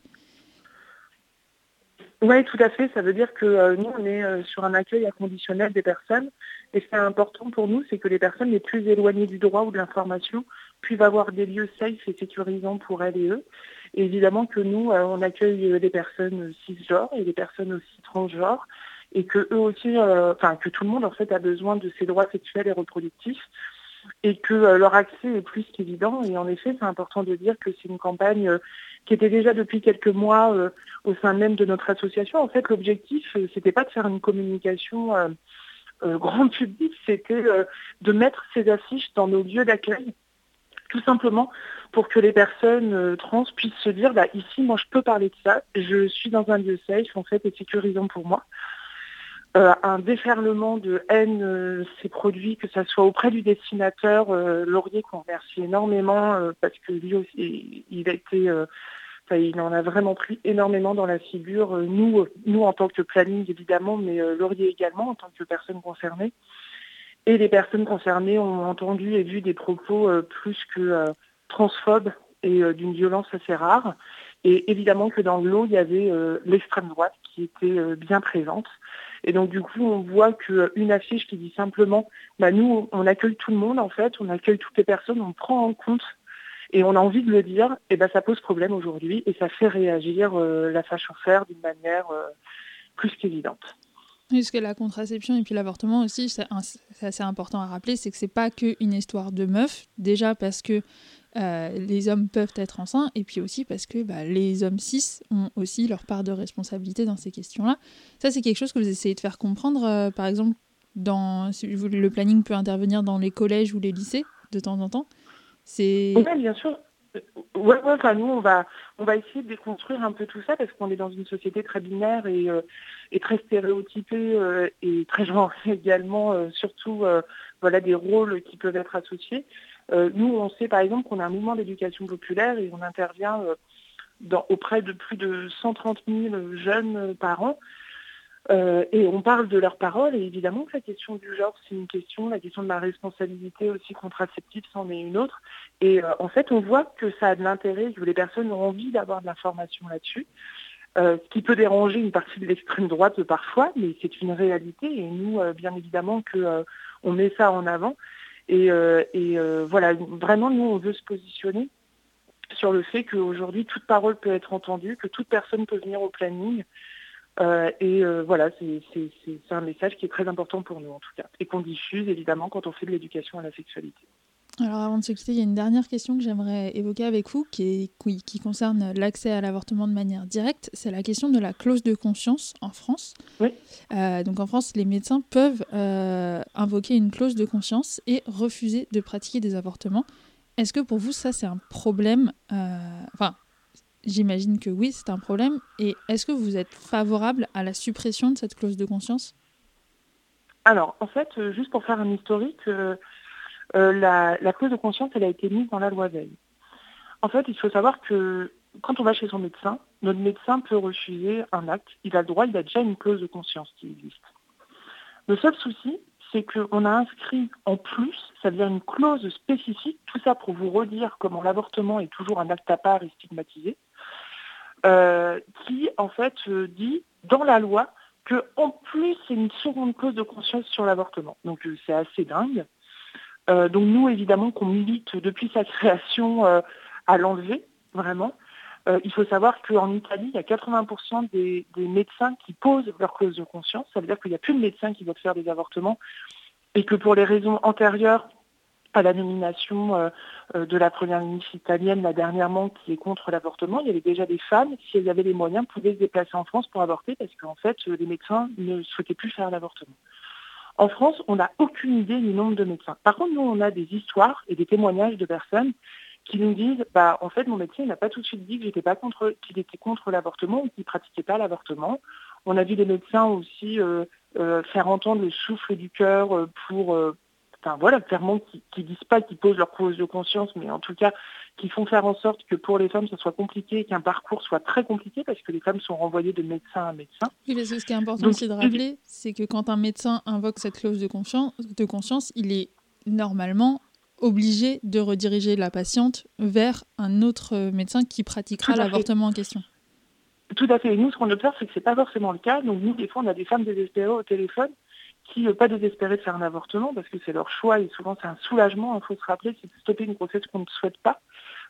Oui, tout à fait. Ça veut dire que euh, nous, on est euh, sur un accueil inconditionnel des personnes. Et ce qui est important pour nous, c'est que les personnes les plus éloignées du droit ou de l'information puissent avoir des lieux safe et sécurisants pour elles et eux. Et évidemment que nous, euh, on accueille des personnes cisgenres et des personnes aussi transgenres. Et que eux aussi, enfin que tout le monde en fait a besoin de ces droits sexuels et reproductifs et que leur accès est plus qu'évident. Et en effet, c'est important de dire que c'est une campagne qui était déjà depuis quelques mois euh, au sein même de notre association. En fait, l'objectif, euh, c'était pas de faire une communication euh, grand public, c'était de mettre ces affiches dans nos lieux d'accueil, tout simplement pour que les personnes trans puissent se dire, bah, ici, moi, je peux parler de ça, je suis dans un lieu safe, en fait, et sécurisant pour moi. un déferlement de haine s'est produit, que ce soit auprès du destinateur, Laurier, qu'on remercie énormément, parce que lui aussi, il a été il en a vraiment pris énormément dans la figure, euh, nous, nous en tant que planning évidemment, mais euh, Laurier également en tant que personne concernée. Et les personnes concernées ont entendu et vu des propos euh, plus que transphobes et d'une violence assez rare. Et évidemment que dans l'eau, il y avait l'extrême droite qui était bien présente. Et donc du coup, on voit qu'une affiche qui dit simplement, bah, nous, on accueille tout le monde en fait, on accueille toutes les personnes, on prend en compte et on a envie de le dire, et eh ben ça pose problème aujourd'hui et ça fait réagir euh, la fashion faire d'une manière euh, plus qu'évidente. Parce que la contraception et puis l'avortement aussi, c'est assez important à rappeler, c'est que c'est pas qu'une histoire de meufs, déjà parce que euh, les hommes peuvent être enceints, et puis aussi parce que bah, les hommes cis ont aussi leur part de responsabilité dans ces questions-là. Ça, c'est quelque chose que vous essayez de faire comprendre, par exemple, dans, le planning peut intervenir dans les collèges ou les lycées de temps en temps. Oui, bien sûr. Ouais, enfin, nous, on va, on va essayer de déconstruire un peu tout ça parce qu'on est dans une société très binaire et, euh, très stéréotypée euh, et très genrée également, euh, surtout voilà, des rôles qui peuvent être associés. nous, on sait par exemple qu'on a un mouvement d'éducation populaire et on intervient auprès de plus de 130 000 jeunes par an euh, et on parle de leurs paroles, et évidemment que la question du genre, c'est une question, la question de la responsabilité aussi contraceptive, c'en est une autre. Et euh, en fait, on voit que ça a de l'intérêt, que les personnes ont envie d'avoir de l'information là-dessus, euh, ce qui peut déranger une partie de l'extrême droite parfois, mais c'est une réalité, et nous, bien évidemment, que on met ça en avant. Et voilà, vraiment, nous, on veut se positionner sur le fait qu'aujourd'hui, toute parole peut être entendue, que toute personne peut venir au planning, euh, et euh, voilà, c'est un message qui est très important pour nous en tout cas, et qu'on diffuse évidemment quand on fait de l'éducation à la sexualité. Alors avant de se quitter, il y a une dernière question que j'aimerais évoquer avec vous qui, qui concerne l'accès à l'avortement de manière directe. C'est la question de la clause de conscience en France. Oui. Euh, donc en France, les médecins peuvent invoquer une clause de conscience et refuser de pratiquer des avortements. Est-ce que pour vous, ça c'est un problème Enfin, J'imagine que oui, c'est un problème. Et est-ce que vous êtes favorable à la suppression de cette clause de conscience? Alors, en fait, euh, juste pour faire un historique, euh, euh, la, clause de conscience, elle a été mise dans la loi Veil. En fait, il faut savoir que quand on va chez son médecin, notre médecin peut refuser un acte. Il a le droit, il a déjà une clause de conscience qui existe. Le seul souci, c'est qu'on a inscrit en plus, ça dire une clause spécifique, tout ça pour vous redire comment l'avortement est toujours un acte à part et stigmatisé, qui en fait euh, dit dans la loi que en plus c'est une seconde cause de conscience sur l'avortement. Donc euh, c'est assez dingue. donc nous évidemment qu'on milite depuis sa création à l'enlever vraiment. il faut savoir qu'en Italie, il y a 80% des, des, médecins qui posent leur cause de conscience. Ça veut dire qu'il n'y a plus de médecins qui veulent faire des avortements et que pour les raisons antérieures à la nomination euh, euh, de la première ministre italienne là, dernièrement qui est contre l'avortement, il y avait déjà des femmes, si elles avaient les moyens, pouvaient se déplacer en France pour avorter parce qu'en fait, euh, les médecins ne souhaitaient plus faire l'avortement. En France, on n'a aucune idée du nombre de médecins. Par contre, nous, on a des histoires et des témoignages de personnes qui nous disent, bah, en fait, mon médecin n'a pas tout de suite dit contre, qu'il était contre l'avortement ou qu'il pratiquait pas l'avortement. On a vu des médecins aussi faire entendre le souffle du cœur pour enfin voilà, clairement, qui, qui disent pas qu'ils posent leur cause de conscience, mais en tout cas, qui font faire en sorte que pour les femmes, ça soit compliqué, qu'un parcours soit très compliqué, parce que les femmes sont renvoyées de médecin à médecin. Oui, parce que ce qui est important aussi de rappeler, c'est que quand un médecin invoque cette clause de conscience, de conscience, il est normalement obligé de rediriger la patiente vers un autre médecin qui pratiquera l'avortement en question. Tout à fait. Et nous, ce qu'on observe, c'est que ce n'est pas forcément le cas. Donc nous, des fois, on a des femmes désespérées au téléphone qui, ne pas désespérées de faire un avortement, parce que c'est leur choix et souvent c'est un soulagement, il faut se rappeler, c'est de stopper une grossesse qu'on ne souhaite pas.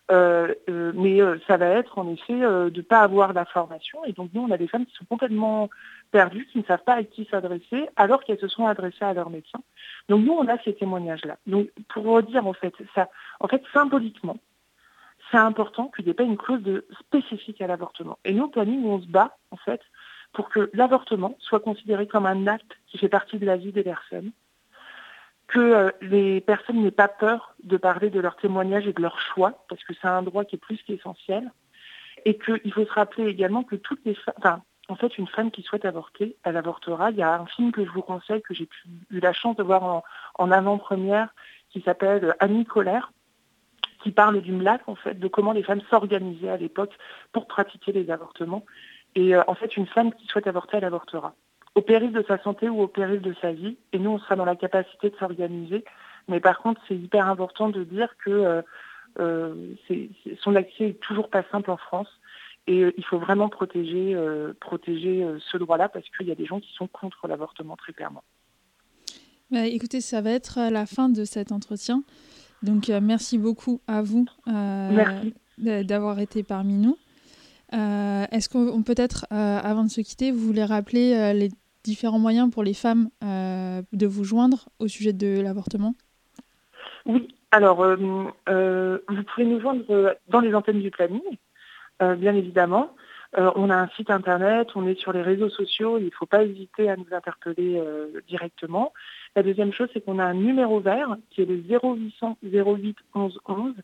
Euh, euh, mais euh, ça va être en effet de ne pas avoir d'informations. Et donc nous, on a des femmes qui sont complètement perdues, qui ne savent pas à qui s'adresser, alors qu'elles se sont adressées à leur médecin. Donc nous, on a ces témoignages-là. Donc pour redire en fait, ça, en fait, symboliquement, c'est important qu'il n'y ait pas une clause spécifique à l'avortement. Et nous, au planning, on se bat, en fait, pour que l'avortement soit considéré comme un acte qui fait partie de la vie des personnes, que euh, les personnes n'aient pas peur de parler de leur témoignage et de leur choix, parce que c'est un droit qui est plus qu'essentiel, et qu'il faut se rappeler également que toutes les femmes, enfin, en fait, une femme qui souhaite avorter, elle avortera. Il y a un film que je vous conseille, que j'ai eu la chance de voir en, avant-première, qui s'appelle Annie Colère, qui parle du MLAC, en fait, de comment les femmes s'organisaient à l'époque pour pratiquer les avortements. Et euh, en fait, une femme qui souhaite avorter, elle avortera. Au péril de sa santé ou au péril de sa vie. Et nous, on sera dans la capacité de s'organiser. Mais par contre, c'est hyper important de dire que euh, euh, son accès est toujours pas simple en France. Et il faut vraiment protéger, protéger ce droit-là parce qu'il y a des gens qui sont contre l'avortement très clairement. Bah, écoutez, ça va être la fin de cet entretien. Donc, merci beaucoup à vous d'avoir été parmi nous. Euh, est-ce qu'on peut-être, euh, avant de se quitter, vous voulez rappeler euh, les différents moyens pour les femmes de vous joindre au sujet de l'avortement? Oui, alors vous pouvez nous joindre dans les antennes du planning, bien évidemment. on a un site internet, on est sur les réseaux sociaux, il ne faut pas hésiter à nous interpeller directement. La deuxième chose, c'est qu'on a un numéro vert qui est le 0800 08 11 11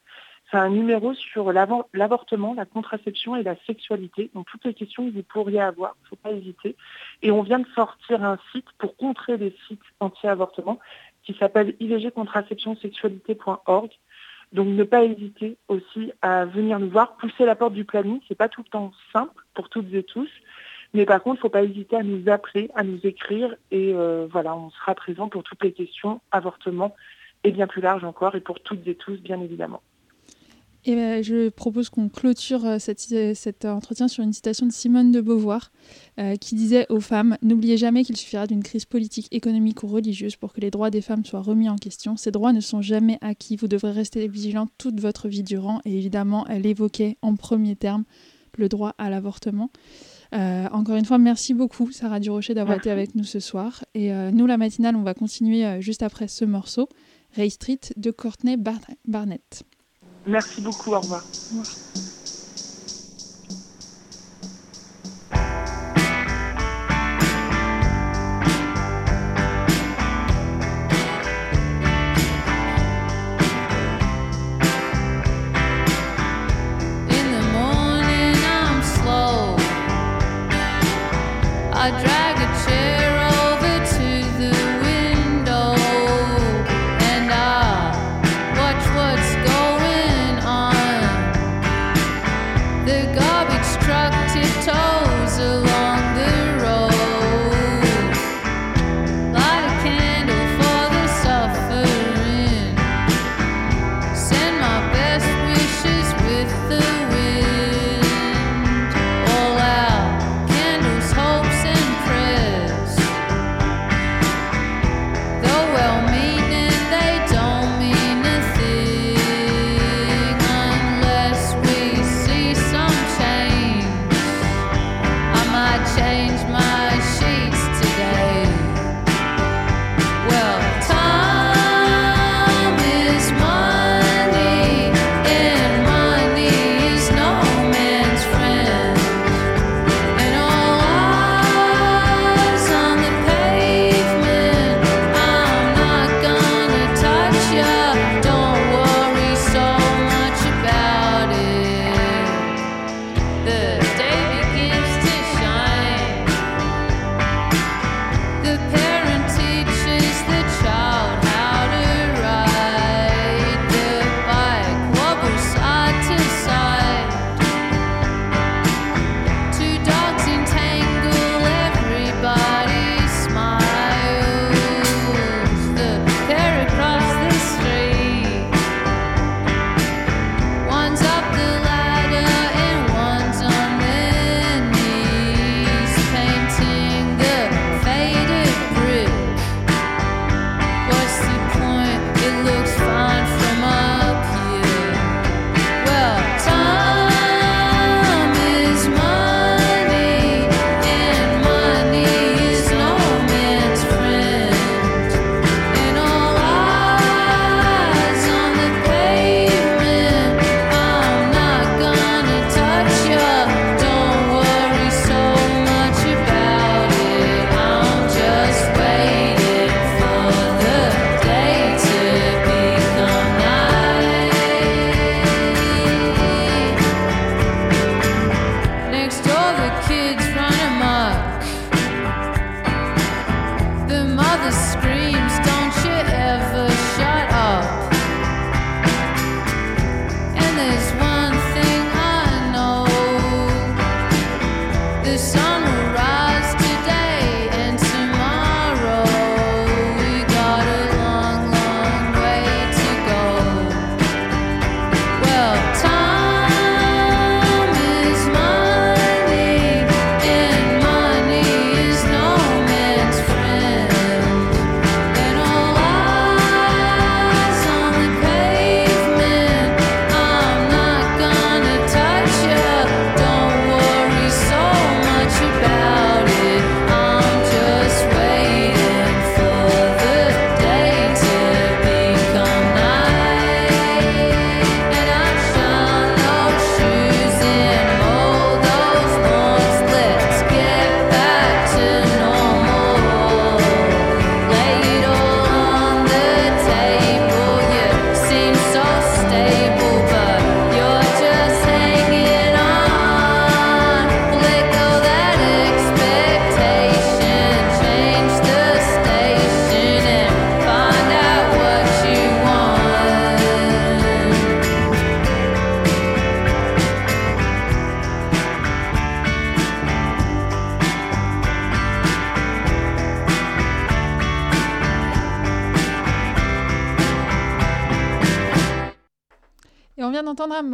c'est un numéro sur l'avortement, la contraception et la sexualité. Donc toutes les questions que vous pourriez avoir, il ne faut pas hésiter. Et on vient de sortir un site pour contrer les sites anti-avortement qui s'appelle ivgcontraceptionsexualité.org. Donc ne pas hésiter aussi à venir nous voir, pousser la porte du planning. Ce n'est pas tout le temps simple pour toutes et tous. Mais par contre, il ne faut pas hésiter à nous appeler, à nous écrire. Et euh, voilà, on sera présent pour toutes les questions, avortement et bien plus large encore, et pour toutes et tous, bien évidemment. Et ben, je propose qu'on clôture euh, euh, cet entretien sur une citation de Simone de Beauvoir euh, qui disait aux femmes N'oubliez jamais qu'il suffira d'une crise politique, économique ou religieuse pour que les droits des femmes soient remis en question. Ces droits ne sont jamais acquis. Vous devrez rester vigilant toute votre vie durant. Et évidemment, elle évoquait en premier terme le droit à l'avortement. encore une fois, merci beaucoup Sarah Durocher d'avoir été avec nous ce soir. Et nous, la matinale, on va continuer juste après ce morceau, Ray Street de Courtney Barnett. Merci beaucoup, au revoir.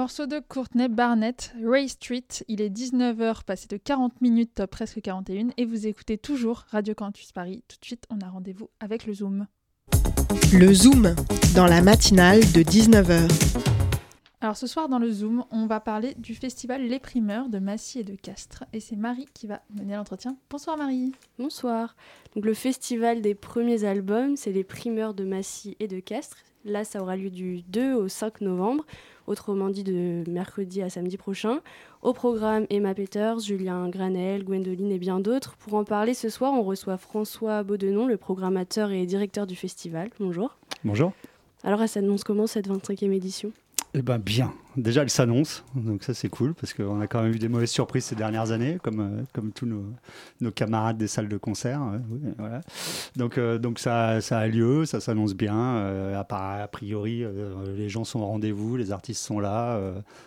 Morceau de Courtney Barnett, Ray Street. Il est 19h, passé de 40 minutes, presque 41, et vous écoutez toujours Radio Campus Paris. Tout de suite, on a rendez-vous avec le Zoom. Le Zoom, dans la matinale de 19h. Alors ce soir dans le Zoom, on va parler du festival Les Primeurs de Massy et de Castres. Et c'est Marie qui va mener l'entretien. Bonsoir Marie. Bonsoir. Donc le festival des premiers albums, c'est les Primeurs de Massy et de Castres. Là, ça aura lieu du 2 au 5 novembre, autrement dit de mercredi à samedi prochain. Au programme, Emma Peters, Julien Granel, Gwendoline et bien d'autres. Pour en parler ce soir, on reçoit François Baudenon, le programmateur et directeur du festival. Bonjour. Bonjour. Alors, elle s'annonce comment cette 25e édition? Eh ben bien. Déjà, elle s'annonce, donc ça c'est cool parce qu'on a quand même eu des mauvaises surprises ces dernières années, comme, euh, comme tous nos, nos, camarades des salles de concert. voilà. Donc, euh, donc ça, ça, a lieu, ça s'annonce bien. Euh, a, priori, les gens sont au rendez-vous, les artistes sont là.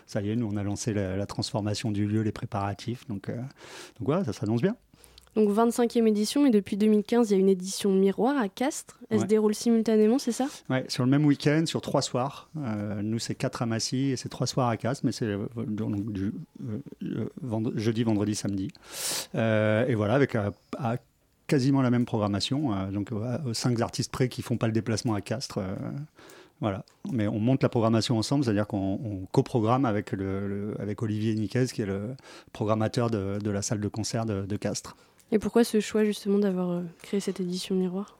ça y est, nous on a lancé la, la, transformation du lieu, les préparatifs. Donc, donc voilà, ça s'annonce bien. Donc 25e édition, mais depuis 2015, il y a une édition miroir à Castres. Elle se déroule simultanément, c'est ça? Oui, sur le même week-end, sur trois soirs. Euh, nous, c'est quatre à Massy et c'est trois soirs à Castres, mais c'est euh, du euh, jeudi, vendredi, samedi. et voilà, avec quasiment la même programmation. donc cinq artistes près qui font pas le déplacement à Castres. Voilà. Mais on monte la programmation ensemble, c'est-à-dire qu'on coprogramme avec, le, avec Olivier Niquez, qui est le programmateur de, la salle de concert de Castres. Et pourquoi ce choix justement d'avoir euh, créé cette édition miroir?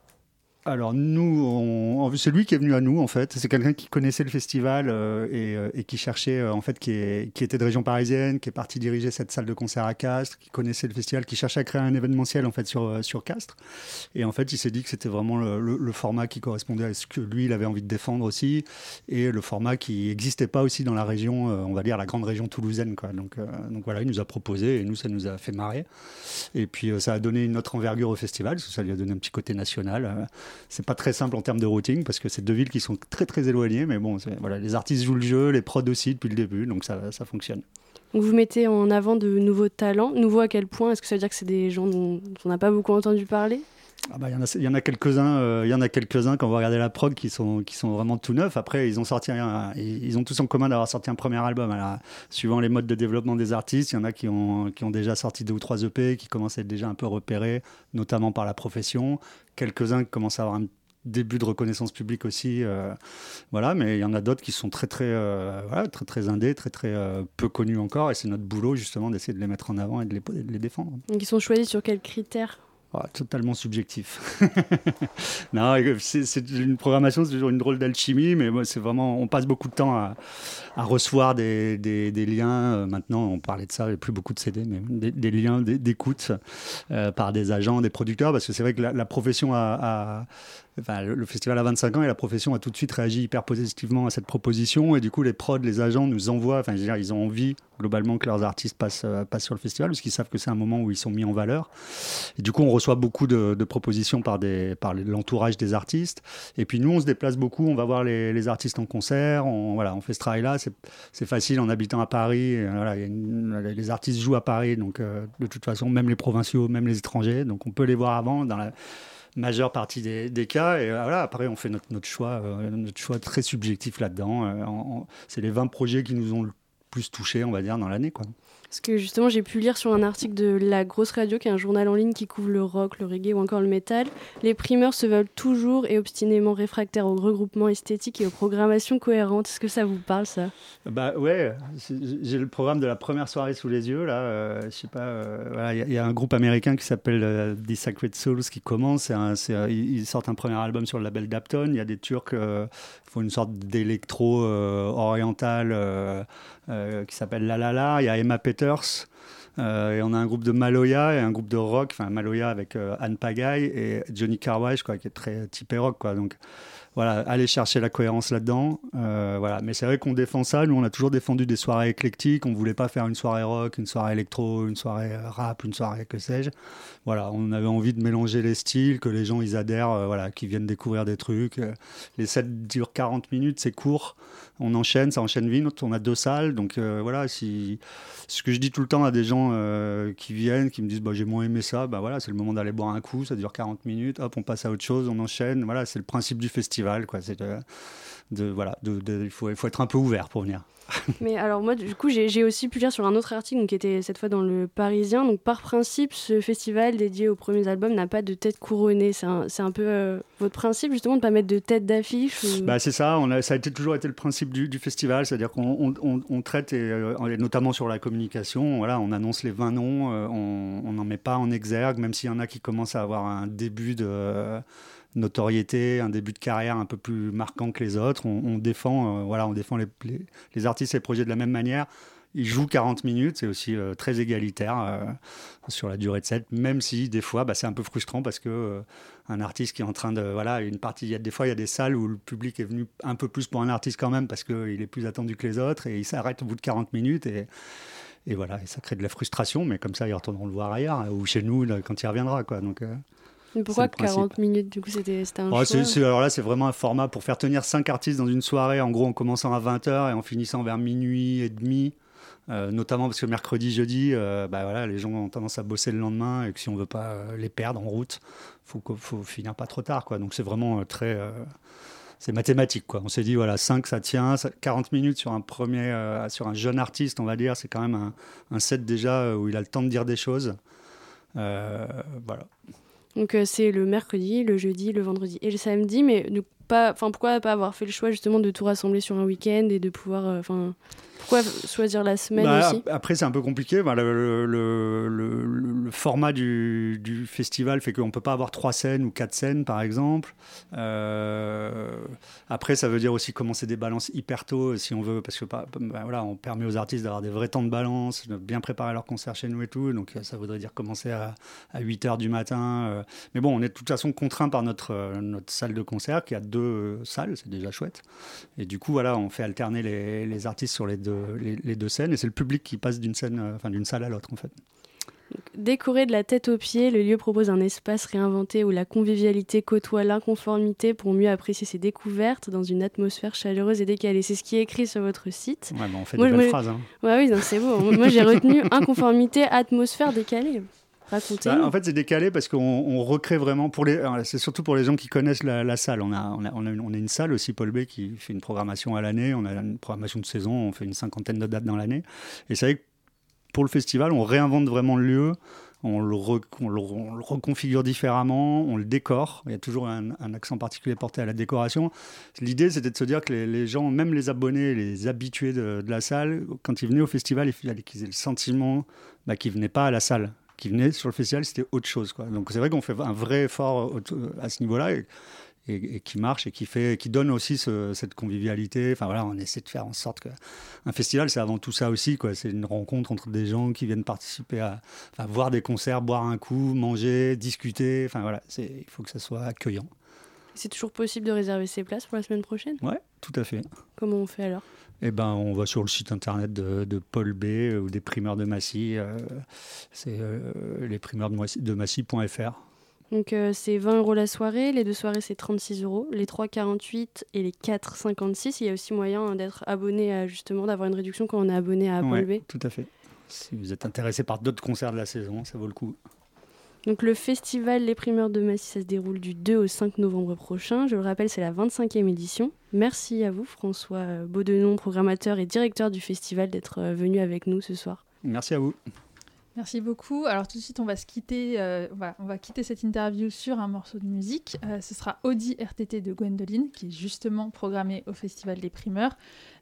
Alors nous, c'est lui qui est venu à nous en fait. C'est quelqu'un qui connaissait le festival euh, euh, et, qui cherchait en fait, qui, était de région parisienne, qui est parti diriger cette salle de concert à Castres, qui connaissait le festival, qui cherchait à créer un événementiel en fait sur euh, sur Castres. Et en fait, il s'est dit que c'était vraiment le, format qui correspondait à ce que lui il avait envie de défendre aussi, et le format qui n'existait pas aussi dans la région, on va dire la grande région toulousaine quoi. Donc donc voilà, il nous a proposé et nous ça nous a fait marrer. Et puis ça a donné une autre envergure au festival, parce que ça lui a donné un petit côté national c'est pas très simple en termes de routing parce que c'est deux villes qui sont très très éloignées, mais bon, voilà, les artistes jouent le jeu, les prods aussi depuis le début, donc ça, ça fonctionne. Donc vous mettez en avant de nouveaux talents. Nouveaux à quel point? Est-ce que ça veut dire que c'est des gens dont on n'a pas beaucoup entendu parler? Ah bah, il y en a, quelques-uns, euh, il y en a quelques-uns quand vous regardez la prog qui sont, qui sont vraiment tout neufs. Après, ils ont sorti, ils ont tous en commun d'avoir sorti un premier album. Alors, suivant les modes de développement des artistes, il y en a qui ont, qui ont déjà sorti deux ou trois EP, qui commencent à être déjà un peu repérés, notamment par la profession. Quelques-uns commencent à avoir un début de reconnaissance publique aussi. Euh, voilà, mais il y en a d'autres qui sont très très euh, très très indés, très très peu connus encore, et c'est notre boulot justement d'essayer de les mettre en avant et de les, de les défendre. Donc ils sont choisis sur quels critères? Ah, totalement subjectif. non, c'est une programmation, c'est toujours une drôle d'alchimie, mais c'est vraiment, on passe beaucoup de temps à, recevoir des, liens. Euh, maintenant, on parlait de ça, il n'y a plus beaucoup de CD, mais des, liens d'écoute euh, par des agents, des producteurs, parce que c'est vrai que la, profession a, le, festival a 25 ans et la profession a tout de suite réagi hyper positivement à cette proposition. Et du coup, les prods, les agents nous envoient, enfin, je veux dire, ils ont envie globalement que leurs artistes passent, euh, sur le festival parce qu'ils savent que c'est un moment où ils sont mis en valeur. Et du coup, on reçoit beaucoup de, propositions par, l'entourage des artistes. Et puis nous, on se déplace beaucoup, on va voir les, artistes en concert, on, voilà, on fait ce travail-là. C'est facile en habitant à Paris. Voilà, les artistes jouent à Paris, donc euh, de toute façon, même les provinciaux, même les étrangers. Donc on peut les voir avant dans majeure partie des, cas. Et euh, voilà, après, on fait notre, notre choix, euh, notre choix très subjectif là-dedans. Euh, c'est les 20 projets qui nous ont le plus touchés, on va dire, dans l'année. Quoi. Parce que justement, j'ai pu lire sur un article de La Grosse Radio, qui est un journal en ligne qui couvre le rock, le reggae ou encore le métal. Les primeurs se veulent toujours et obstinément réfractaires au regroupement esthétique et aux programmations cohérentes. Est-ce que ça vous parle, ça? Bah ouais, j'ai le programme de la première soirée sous les yeux. Là, euh, je sais pas, euh, il y, a un groupe américain qui s'appelle euh, The Sacred Souls qui commence. ils sortent un premier album sur le label Dapton. Il y a des Turcs qui font une sorte d'électro oriental qui s'appelle La La La. Il y a Emma Peter euh, et on a un groupe de Maloya et un groupe de rock, enfin Maloya avec euh, Anne Pagaille et Johnny Carwash, quoi, qui est très typé rock. Quoi. Donc voilà, aller chercher la cohérence là-dedans. Euh, voilà. Mais c'est vrai qu'on défend ça. Nous, on a toujours défendu des soirées éclectiques. On voulait pas faire une soirée rock, une soirée électro, une soirée rap, une soirée que sais-je. Voilà, on avait envie de mélanger les styles, que les gens ils adhèrent, voilà, qu'ils viennent découvrir des trucs. Les sets durent 40 minutes, c'est court on enchaîne, ça enchaîne vite. On a deux salles, donc euh, voilà. Si ce que je dis tout le temps à des gens euh, qui viennent, qui me disent bah, j'ai moins aimé ça, bah voilà, c'est le moment d'aller boire un coup. Ça dure 40 minutes. Hop, on passe à autre chose, on enchaîne. Voilà, c'est le principe du festival festival. Quoi. C'est de, voilà, il faut, il faut être un peu ouvert pour venir. Mais alors moi, du coup, j'ai aussi pu lire sur un autre article qui était cette fois dans le Parisien. Donc par principe, ce festival dédié aux premiers albums n'a pas de tête couronnée. C'est un, un, peu euh, votre principe justement de pas mettre de tête d'affiche bah, C'est ça, on a, ça a été, toujours été le principe du, festival, c'est-à-dire qu'on on, traite, euh, et, notamment sur la communication, voilà, on annonce les 20 noms, euh, on n'en met pas en exergue, même s'il y en a qui commencent à avoir un début de notoriété, un début de carrière un peu plus marquant que les autres. On, défend, euh, voilà, on défend les, les, artistes et les projets de la même manière. Ils jouent 40 minutes, c'est aussi euh, très égalitaire euh, sur la durée de set, même si des fois bah, c'est un peu frustrant parce que un artiste qui est en train de. Voilà, une partie, y a, des fois il y a des salles où le public est venu un peu plus pour un artiste quand même parce qu'il est plus attendu que les autres et il s'arrête au bout de 40 minutes et. Et voilà, ça crée de la frustration, mais comme ça, ils retourneront le voir ailleurs, ou chez nous quand il reviendra. Quoi. Donc, mais pourquoi 40 minutes Du coup, c'était un choix Alors là, c'est vraiment un format pour faire tenir 5 artistes dans une soirée, en gros en commençant à 20h et en finissant vers minuit et demi. Euh, notamment parce que mercredi, jeudi, euh, bah voilà, les gens ont tendance à bosser le lendemain et que si on veut pas euh, les perdre en route, faut faut finir pas trop tard, quoi. Donc c'est vraiment très, c'est mathématique, quoi. On s'est dit voilà, 5 ça tient, 40 minutes sur un premier, sur un jeune artiste, on va dire, c'est quand même un, un, set déjà où il a le temps de dire des choses. voilà. Donc euh, c'est le mercredi, le jeudi, le vendredi et le samedi, mais pas, enfin pourquoi pas avoir fait le choix justement de tout rassembler sur un week-end et de pouvoir, euh, enfin pourquoi choisir la semaine bah, aussi Après, c'est un peu compliqué. Bah, le, le, le, format du, du, festival fait qu'on ne peut pas avoir trois scènes ou quatre scènes, par exemple. Euh, après, ça veut dire aussi commencer des balances hyper tôt, si on veut, parce que bah, voilà, on permet aux artistes d'avoir des vrais temps de balance, de bien préparer leur concert chez nous et tout. Donc, ça voudrait dire commencer à, à 8 h du matin. Euh. Mais bon, on est de toute façon contraint par notre, notre salle de concert, qui a deux salles, c'est déjà chouette. Et du coup, voilà, on fait alterner les, les artistes sur les deux les, deux scènes, et c'est le public qui passe d'une scène, euh, enfin d'une salle à l'autre en fait. Décoré de la tête aux pieds, le lieu propose un espace réinventé où la convivialité côtoie l'inconformité pour mieux apprécier ses découvertes dans une atmosphère chaleureuse et décalée. C'est ce qui est écrit sur votre site. Ouais, on fait des belles phrases. Hein. Ouais, oui, c'est beau. moi, j'ai retenu inconformité, atmosphère décalée. Bah, en fait, c'est décalé parce qu'on recrée vraiment pour les. C'est surtout pour les gens qui connaissent la, salle. On a, on a, on, a, une salle aussi, Paul B, qui fait une programmation à l'année. On a une programmation de saison. On fait une cinquantaine de dates dans l'année. Et c'est vrai que pour le festival, on réinvente vraiment le lieu. On le, reconfigure différemment, on le décore. Il y a toujours un, accent particulier porté à la décoration. L'idée, c'était de se dire que les, gens, même les abonnés, les habitués de, la salle, quand ils venaient au festival, il fallait qu'ils aient le sentiment bah, qu'ils ne venaient pas à la salle qui venait sur le festival, c'était autre chose. Quoi. Donc c'est vrai qu'on fait un vrai effort à ce niveau-là et, qui marche et qui, fait, qui donne aussi cette convivialité. Enfin voilà, on essaie de faire en sorte qu'un festival, c'est avant tout ça aussi. Quoi. C'est une rencontre entre des gens qui viennent participer à, voir des concerts, boire un coup, manger, discuter. Enfin voilà, il faut que ça soit accueillant. C'est toujours possible de réserver ses places pour la semaine prochaine? Ouais, tout à fait. Comment on fait alors? Eh ben, on va sur le site internet de, Paul B euh, ou des primeurs de Massy. Euh, c'est euh, les primeurs de Massy.fr. Donc c'est 20 euros la soirée, les deux soirées c'est 36 euros, les 3,48 et les 4,56. Il y a aussi moyen d'être abonné à justement d'avoir une réduction quand on est abonné à Paul B. Tout à fait. Si vous êtes intéressé par d'autres concerts de la saison, ça vaut le coup. Donc le festival Les Primeurs de Massy, ça se déroule du 2 au 5 novembre prochain. Je le rappelle, c'est la 25e édition. Merci à vous, François Baudenon, programmateur et directeur du festival, d'être euh, venu avec nous ce soir. Merci à vous. Merci beaucoup. Alors tout de suite, on va se quitter, euh, on, va, quitter cette interview sur un morceau de musique. Euh, ce sera Audi RTT de Gwendoline, qui est justement programmé au Festival des Primeurs.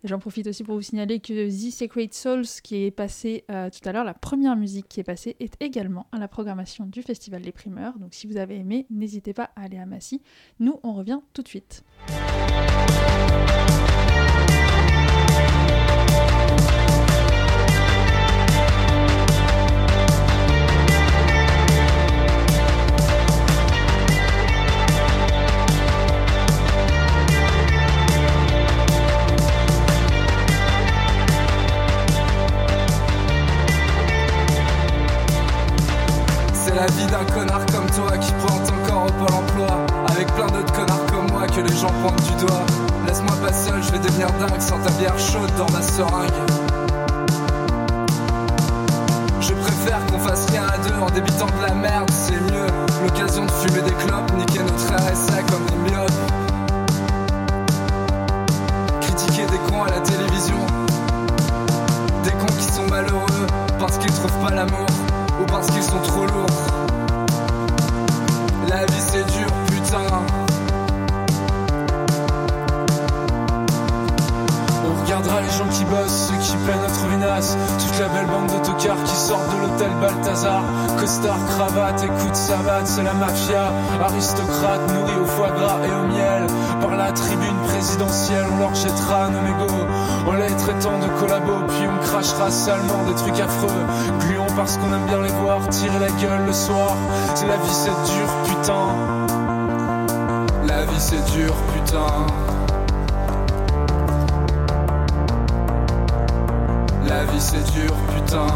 J'en profite aussi pour vous signaler que The Sacred Souls, qui est passé euh, tout à l'heure, la première musique qui est passée, est également à la programmation du Festival des Primeurs. Donc si vous avez aimé, n'hésitez pas à aller à Massy. Nous, on revient tout de suite. Trucs affreux. Gluons parce qu'on aime bien les voir tirer la gueule le soir. C'est la vie, c'est dur, putain. La vie, c'est dur, putain. La vie c'est dur, putain.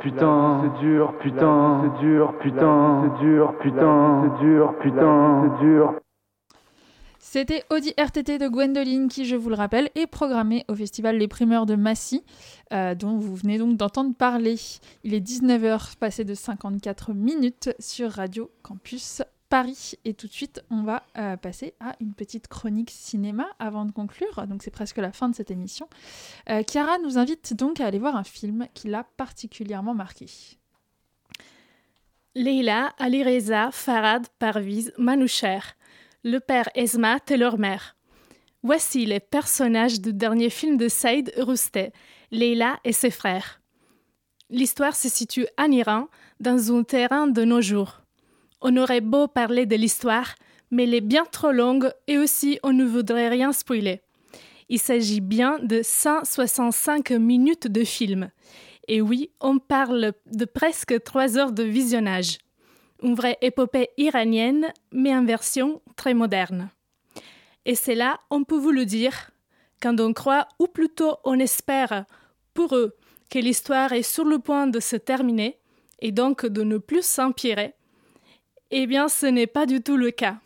Putain, c'est dur, putain, c'est dur, putain, c'est dur, putain, c'est dur, putain, c'est dur. C'était Audi RTT de Gwendoline qui, je vous le rappelle, est programmé au festival Les Primeurs de Massy, euh, dont vous venez donc d'entendre parler. Il est 19h passé de 54 minutes sur Radio Campus Paris. Et tout de suite, on va euh, passer à une petite chronique cinéma avant de conclure. Donc c'est presque la fin de cette émission. Euh, Chiara nous invite donc à aller voir un film qui l'a particulièrement marqué. Leila, Ali Reza, Farad, Parviz, Manoucher. Le père Esmat et leur mère. Voici les personnages du dernier film de Saïd Roustet, Leila et ses frères. L'histoire se situe en Iran, dans un terrain de nos jours. On aurait beau parler de l'histoire, mais elle est bien trop longue et aussi on ne voudrait rien spoiler. Il s'agit bien de 165 minutes de film. Et oui, on parle de presque 3 heures de visionnage. Une vraie épopée iranienne, mais en version très moderne. Et c'est là, on peut vous le dire, quand on croit, ou plutôt on espère, pour eux, que l'histoire est sur le point de se terminer, et donc de ne plus s'empirer, eh bien ce n'est pas du tout le cas.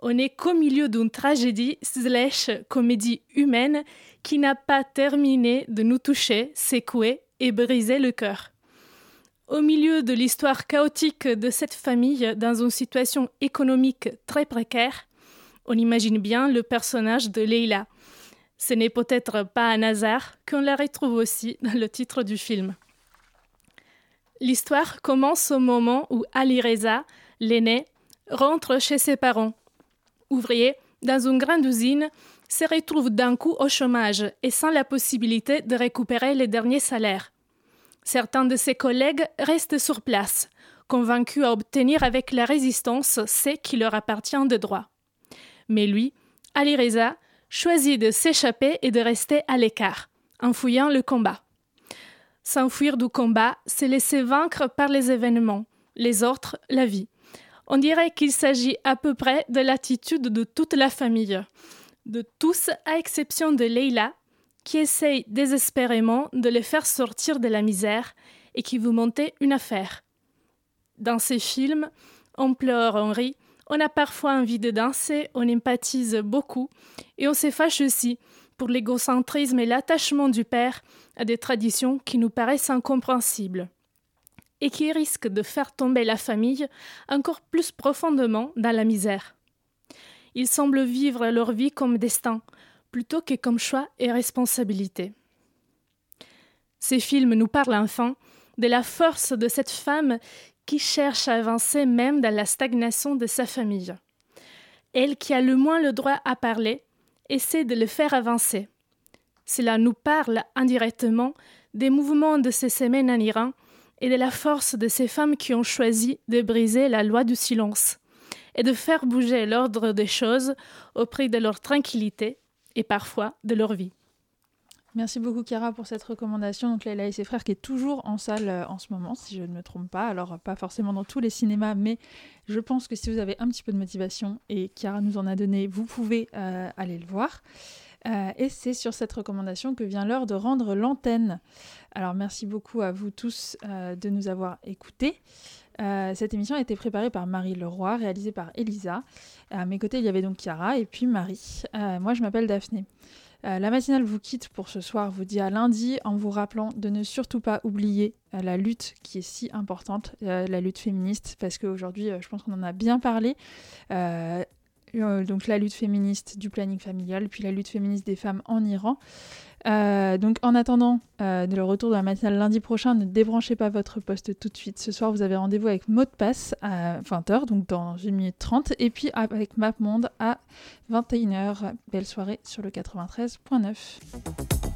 On est qu'au milieu d'une tragédie slash comédie humaine qui n'a pas terminé de nous toucher, secouer et briser le cœur. Au milieu de l'histoire chaotique de cette famille dans une situation économique très précaire, on imagine bien le personnage de Leila. Ce n'est peut-être pas un hasard qu'on la retrouve aussi dans le titre du film. L'histoire commence au moment où Ali Reza, l'aîné, rentre chez ses parents. Ouvrier dans une grande usine, se retrouve d'un coup au chômage et sans la possibilité de récupérer les derniers salaires. Certains de ses collègues restent sur place, convaincus à obtenir avec la résistance ce qui leur appartient de droit. Mais lui, Ali Reza, choisit de s'échapper et de rester à l'écart, en fouillant le combat. S'enfuir du combat, c'est laisser vaincre par les événements, les autres, la vie. On dirait qu'il s'agit à peu près de l'attitude de toute la famille, de tous à exception de Leila, qui essaye désespérément de les faire sortir de la misère et qui veut monter une affaire. Dans ces films, on pleure, on rit, on a parfois envie de danser, on empathise beaucoup et on se fâche aussi. Pour l'égocentrisme et l'attachement du père à des traditions qui nous paraissent incompréhensibles et qui risquent de faire tomber la famille encore plus profondément dans la misère. Ils semblent vivre leur vie comme destin, plutôt que comme choix et responsabilité. Ces films nous parlent enfin de la force de cette femme qui cherche à avancer même dans la stagnation de sa famille. Elle qui a le moins le droit à parler essaie de le faire avancer. Cela nous parle indirectement des mouvements de ces semaines en Iran et de la force de ces femmes qui ont choisi de briser la loi du silence et de faire bouger l'ordre des choses au prix de leur tranquillité et parfois de leur vie. Merci beaucoup Chiara pour cette recommandation. Donc Leila et ses frères qui est toujours en salle euh, en ce moment, si je ne me trompe pas. Alors pas forcément dans tous les cinémas, mais je pense que si vous avez un petit peu de motivation et Chiara nous en a donné, vous pouvez euh, aller le voir. Euh, et c'est sur cette recommandation que vient l'heure de rendre l'antenne. Alors merci beaucoup à vous tous de nous avoir écoutés. cette émission a été préparée par Marie Leroy, réalisée par Elisa. À mes côtés, il y avait donc Chiara et puis Marie. moi, je m'appelle Daphné. Euh, la matinale vous quitte pour ce soir, vous dit à lundi en vous rappelant de ne surtout pas oublier euh, la lutte qui est si importante, euh, la lutte féministe, parce qu'aujourd'hui, je pense qu'on en a bien parlé. Donc la lutte féministe du planning familial, puis la lutte féministe des femmes en Iran. Euh, donc en attendant euh, le retour de la matinale lundi prochain, ne débranchez pas votre poste tout de suite. Ce soir, vous avez rendez-vous avec mot de passe à 20h, donc dans 1 minute 30, et puis avec MapMonde à 21h. Belle soirée sur le 93.9.